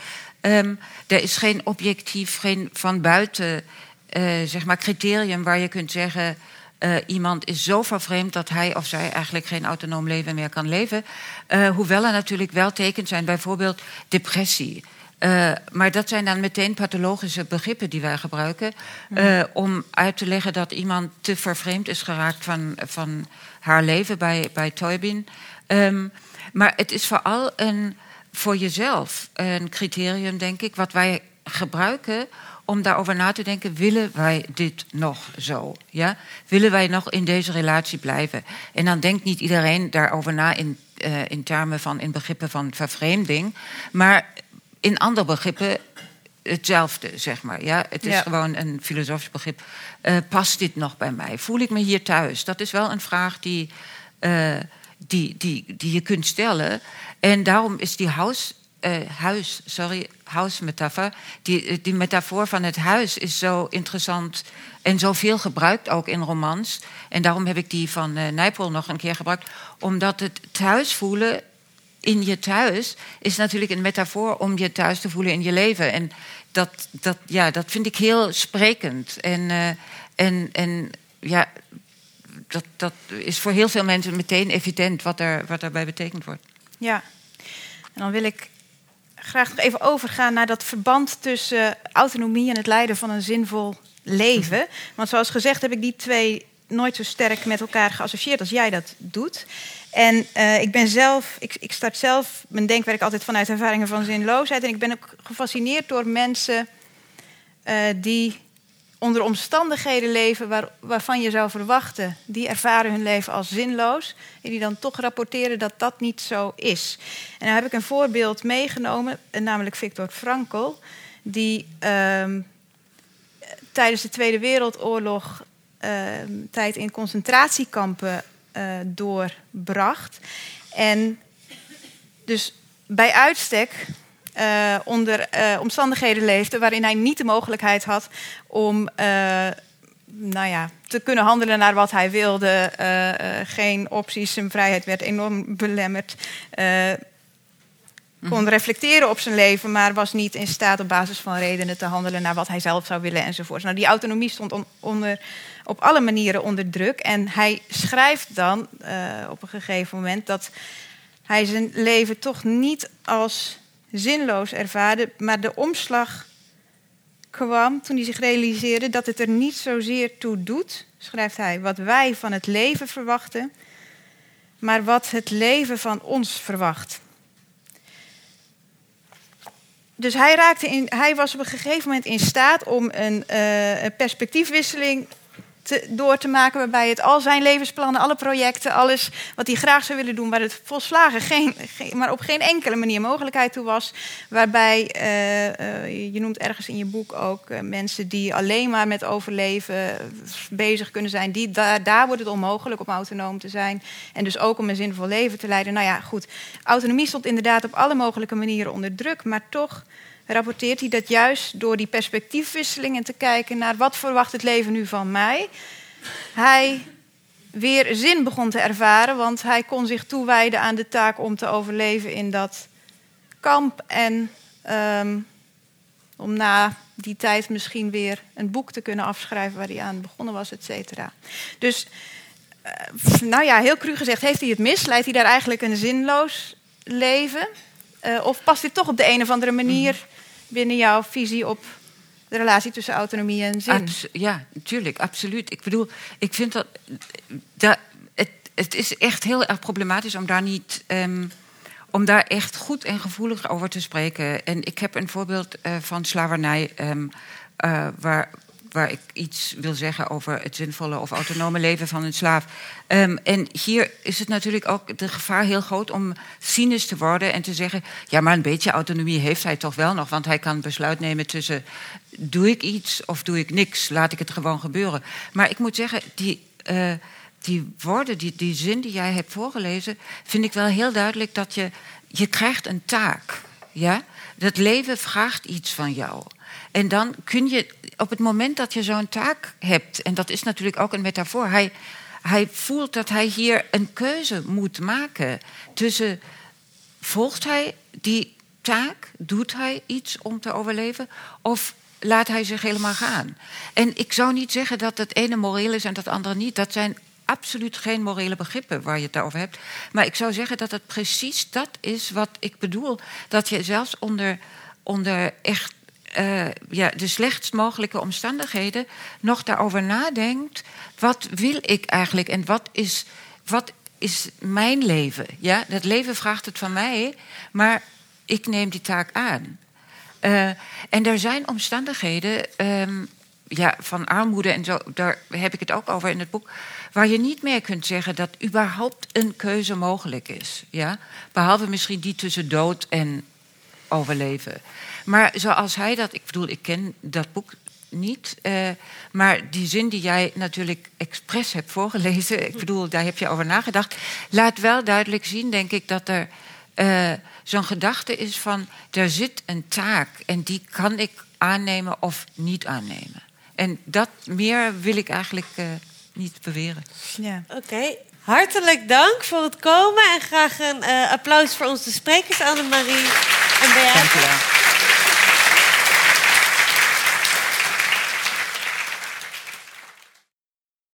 Ehm, er is geen objectief, geen van buiten eh, zeg maar criterium waar je kunt zeggen. Eh, iemand is zo vervreemd dat hij of zij eigenlijk geen autonoom leven meer kan leven. Eh, hoewel er natuurlijk wel tekens zijn, bijvoorbeeld depressie. Uh, maar dat zijn dan meteen pathologische begrippen die wij gebruiken. Uh, om uit te leggen dat iemand te vervreemd is geraakt van, van haar leven bij, bij Toybin. Um, maar het is vooral een, voor jezelf een criterium, denk ik, wat wij gebruiken om daarover na te denken: willen wij dit nog zo? Ja? Willen wij nog in deze relatie blijven? En dan denkt niet iedereen daarover na in, uh, in termen van in begrippen van vervreemding, maar in andere begrippen hetzelfde, zeg maar. Ja? Het is Ja. gewoon een filosofisch begrip. Uh, past dit nog bij mij? Voel ik me hier thuis? Dat is wel een vraag die, uh, die, die, die je kunt stellen. En daarom is die house, uh, huis, sorry, huismetafoor... Die, die metafoor van het huis is zo interessant... en zoveel gebruikt ook in romans. En daarom heb ik die van uh, Nijpel nog een keer gebruikt. Omdat het thuis voelen in je thuis is natuurlijk een metafoor om je thuis te voelen in je leven. En dat, dat, ja, dat vind ik heel sprekend. En, uh, en, en ja, dat, dat is voor heel veel mensen meteen evident wat, er, wat daarbij betekend wordt. Ja, en dan wil ik graag nog even overgaan naar dat verband tussen autonomie en het leiden van een zinvol leven. Want zoals gezegd heb ik die twee nooit zo sterk met elkaar geassocieerd als jij dat doet. En uh, ik ben zelf, ik, ik, start zelf mijn denkwerk altijd vanuit ervaringen van zinloosheid. En ik ben ook gefascineerd door mensen uh, die onder omstandigheden leven waar, waarvan je zou verwachten, die ervaren hun leven als zinloos. En die dan toch rapporteren dat dat niet zo is. En dan heb ik een voorbeeld meegenomen, namelijk Viktor Frankl, die uh, tijdens de Tweede Wereldoorlog tijd in concentratiekampen uh, doorbracht. En dus bij uitstek uh, onder uh, omstandigheden leefde waarin hij niet de mogelijkheid had om nou ja, te kunnen handelen naar wat hij wilde. geen opties, zijn vrijheid werd enorm belemmerd. kon reflecteren op zijn leven, maar was niet in staat op basis van redenen te handelen naar wat hij zelf zou willen enzovoort. Nou, die autonomie stond on onder op alle manieren onder druk. En hij schrijft dan op een gegeven moment dat hij zijn leven toch niet als zinloos ervaarde, maar de omslag kwam toen hij zich realiseerde dat het er niet zozeer toe doet, schrijft hij, wat wij van het leven verwachten, maar wat het leven van ons verwacht. Dus hij, raakte in, hij was op een gegeven moment in staat om een, uh, perspectiefwisseling door te maken waarbij het al zijn levensplannen, alle projecten, alles wat hij graag zou willen doen, waar het volslagen geen, maar op geen enkele manier mogelijkheid toe was. Waarbij, uh, uh, je noemt ergens in je boek ook uh, mensen die alleen maar met overleven bezig kunnen zijn, die, daar, daar wordt het onmogelijk om autonoom te zijn. En dus ook om een zinvol leven te leiden. Nou ja, goed. Autonomie stond inderdaad op alle mogelijke manieren onder druk, maar toch rapporteert hij dat juist door die perspectiefwisseling en te kijken naar wat verwacht het leven nu van mij, hij weer zin begon te ervaren, want hij kon zich toewijden aan de taak om te overleven in dat kamp en um, om na die tijd misschien weer een boek te kunnen afschrijven waar hij aan begonnen was, et cetera. Dus, uh, nou ja, heel cru gezegd, heeft hij het mis? Leidt hij daar eigenlijk een zinloos leven? Uh, of past dit toch op de een of andere manier binnen jouw visie op de relatie tussen autonomie en zin? Ja, natuurlijk, absoluut. Ik bedoel, ik vind dat. dat het, is echt heel erg problematisch om daar niet. Um, om daar echt goed en gevoelig over te spreken. En ik heb een voorbeeld uh, van slavernij. Um, uh, waar, waar ik iets wil zeggen over het zinvolle of autonome leven van een slaaf. Um, en hier is het natuurlijk ook de gevaar heel groot om cynisch te worden en te zeggen: ja, maar een beetje autonomie heeft hij toch wel nog, want hij kan besluit nemen tussen doe ik iets of doe ik niks, laat ik het gewoon gebeuren. Maar ik moet zeggen, die. Uh, die woorden, die, die zin die jij hebt voorgelezen, vind ik wel heel duidelijk dat je, je krijgt een taak. Ja? Dat leven vraagt iets van jou. En dan kun je op het moment dat je zo'n taak hebt, en dat is natuurlijk ook een metafoor, hij, hij voelt dat hij hier een keuze moet maken tussen volgt hij die taak, doet hij iets om te overleven, of laat hij zich helemaal gaan. En ik zou niet zeggen dat het ene moreel is en dat andere niet. Dat zijn absoluut geen morele begrippen waar je het over hebt. Maar ik zou zeggen dat het precies dat is wat ik bedoel. Dat je zelfs onder onder echt eh, ja, de slechtst mogelijke omstandigheden nog daarover nadenkt. Wat wil ik eigenlijk en wat is, wat is mijn leven? Ja, dat leven vraagt het van mij, maar ik neem die taak aan. Uh, en er zijn omstandigheden um, ja, van armoede en zo, daar heb ik het ook over in het boek, waar je niet meer kunt zeggen dat überhaupt een keuze mogelijk is. Ja? Behalve misschien die tussen dood en overleven. Maar zoals hij dat, ik bedoel, ik ken dat boek niet. Uh, maar die zin die jij natuurlijk expres hebt voorgelezen, ik bedoel, daar heb je over nagedacht, laat wel duidelijk zien, denk ik, dat er uh, zo'n gedachte is van er zit een taak en die kan ik aannemen of niet aannemen. En dat meer wil ik eigenlijk uh, niet beweren. Ja. Oké. Okay. Hartelijk dank voor het komen en graag een uh, applaus voor onze sprekers Annemarie en Beate. Dank je wel.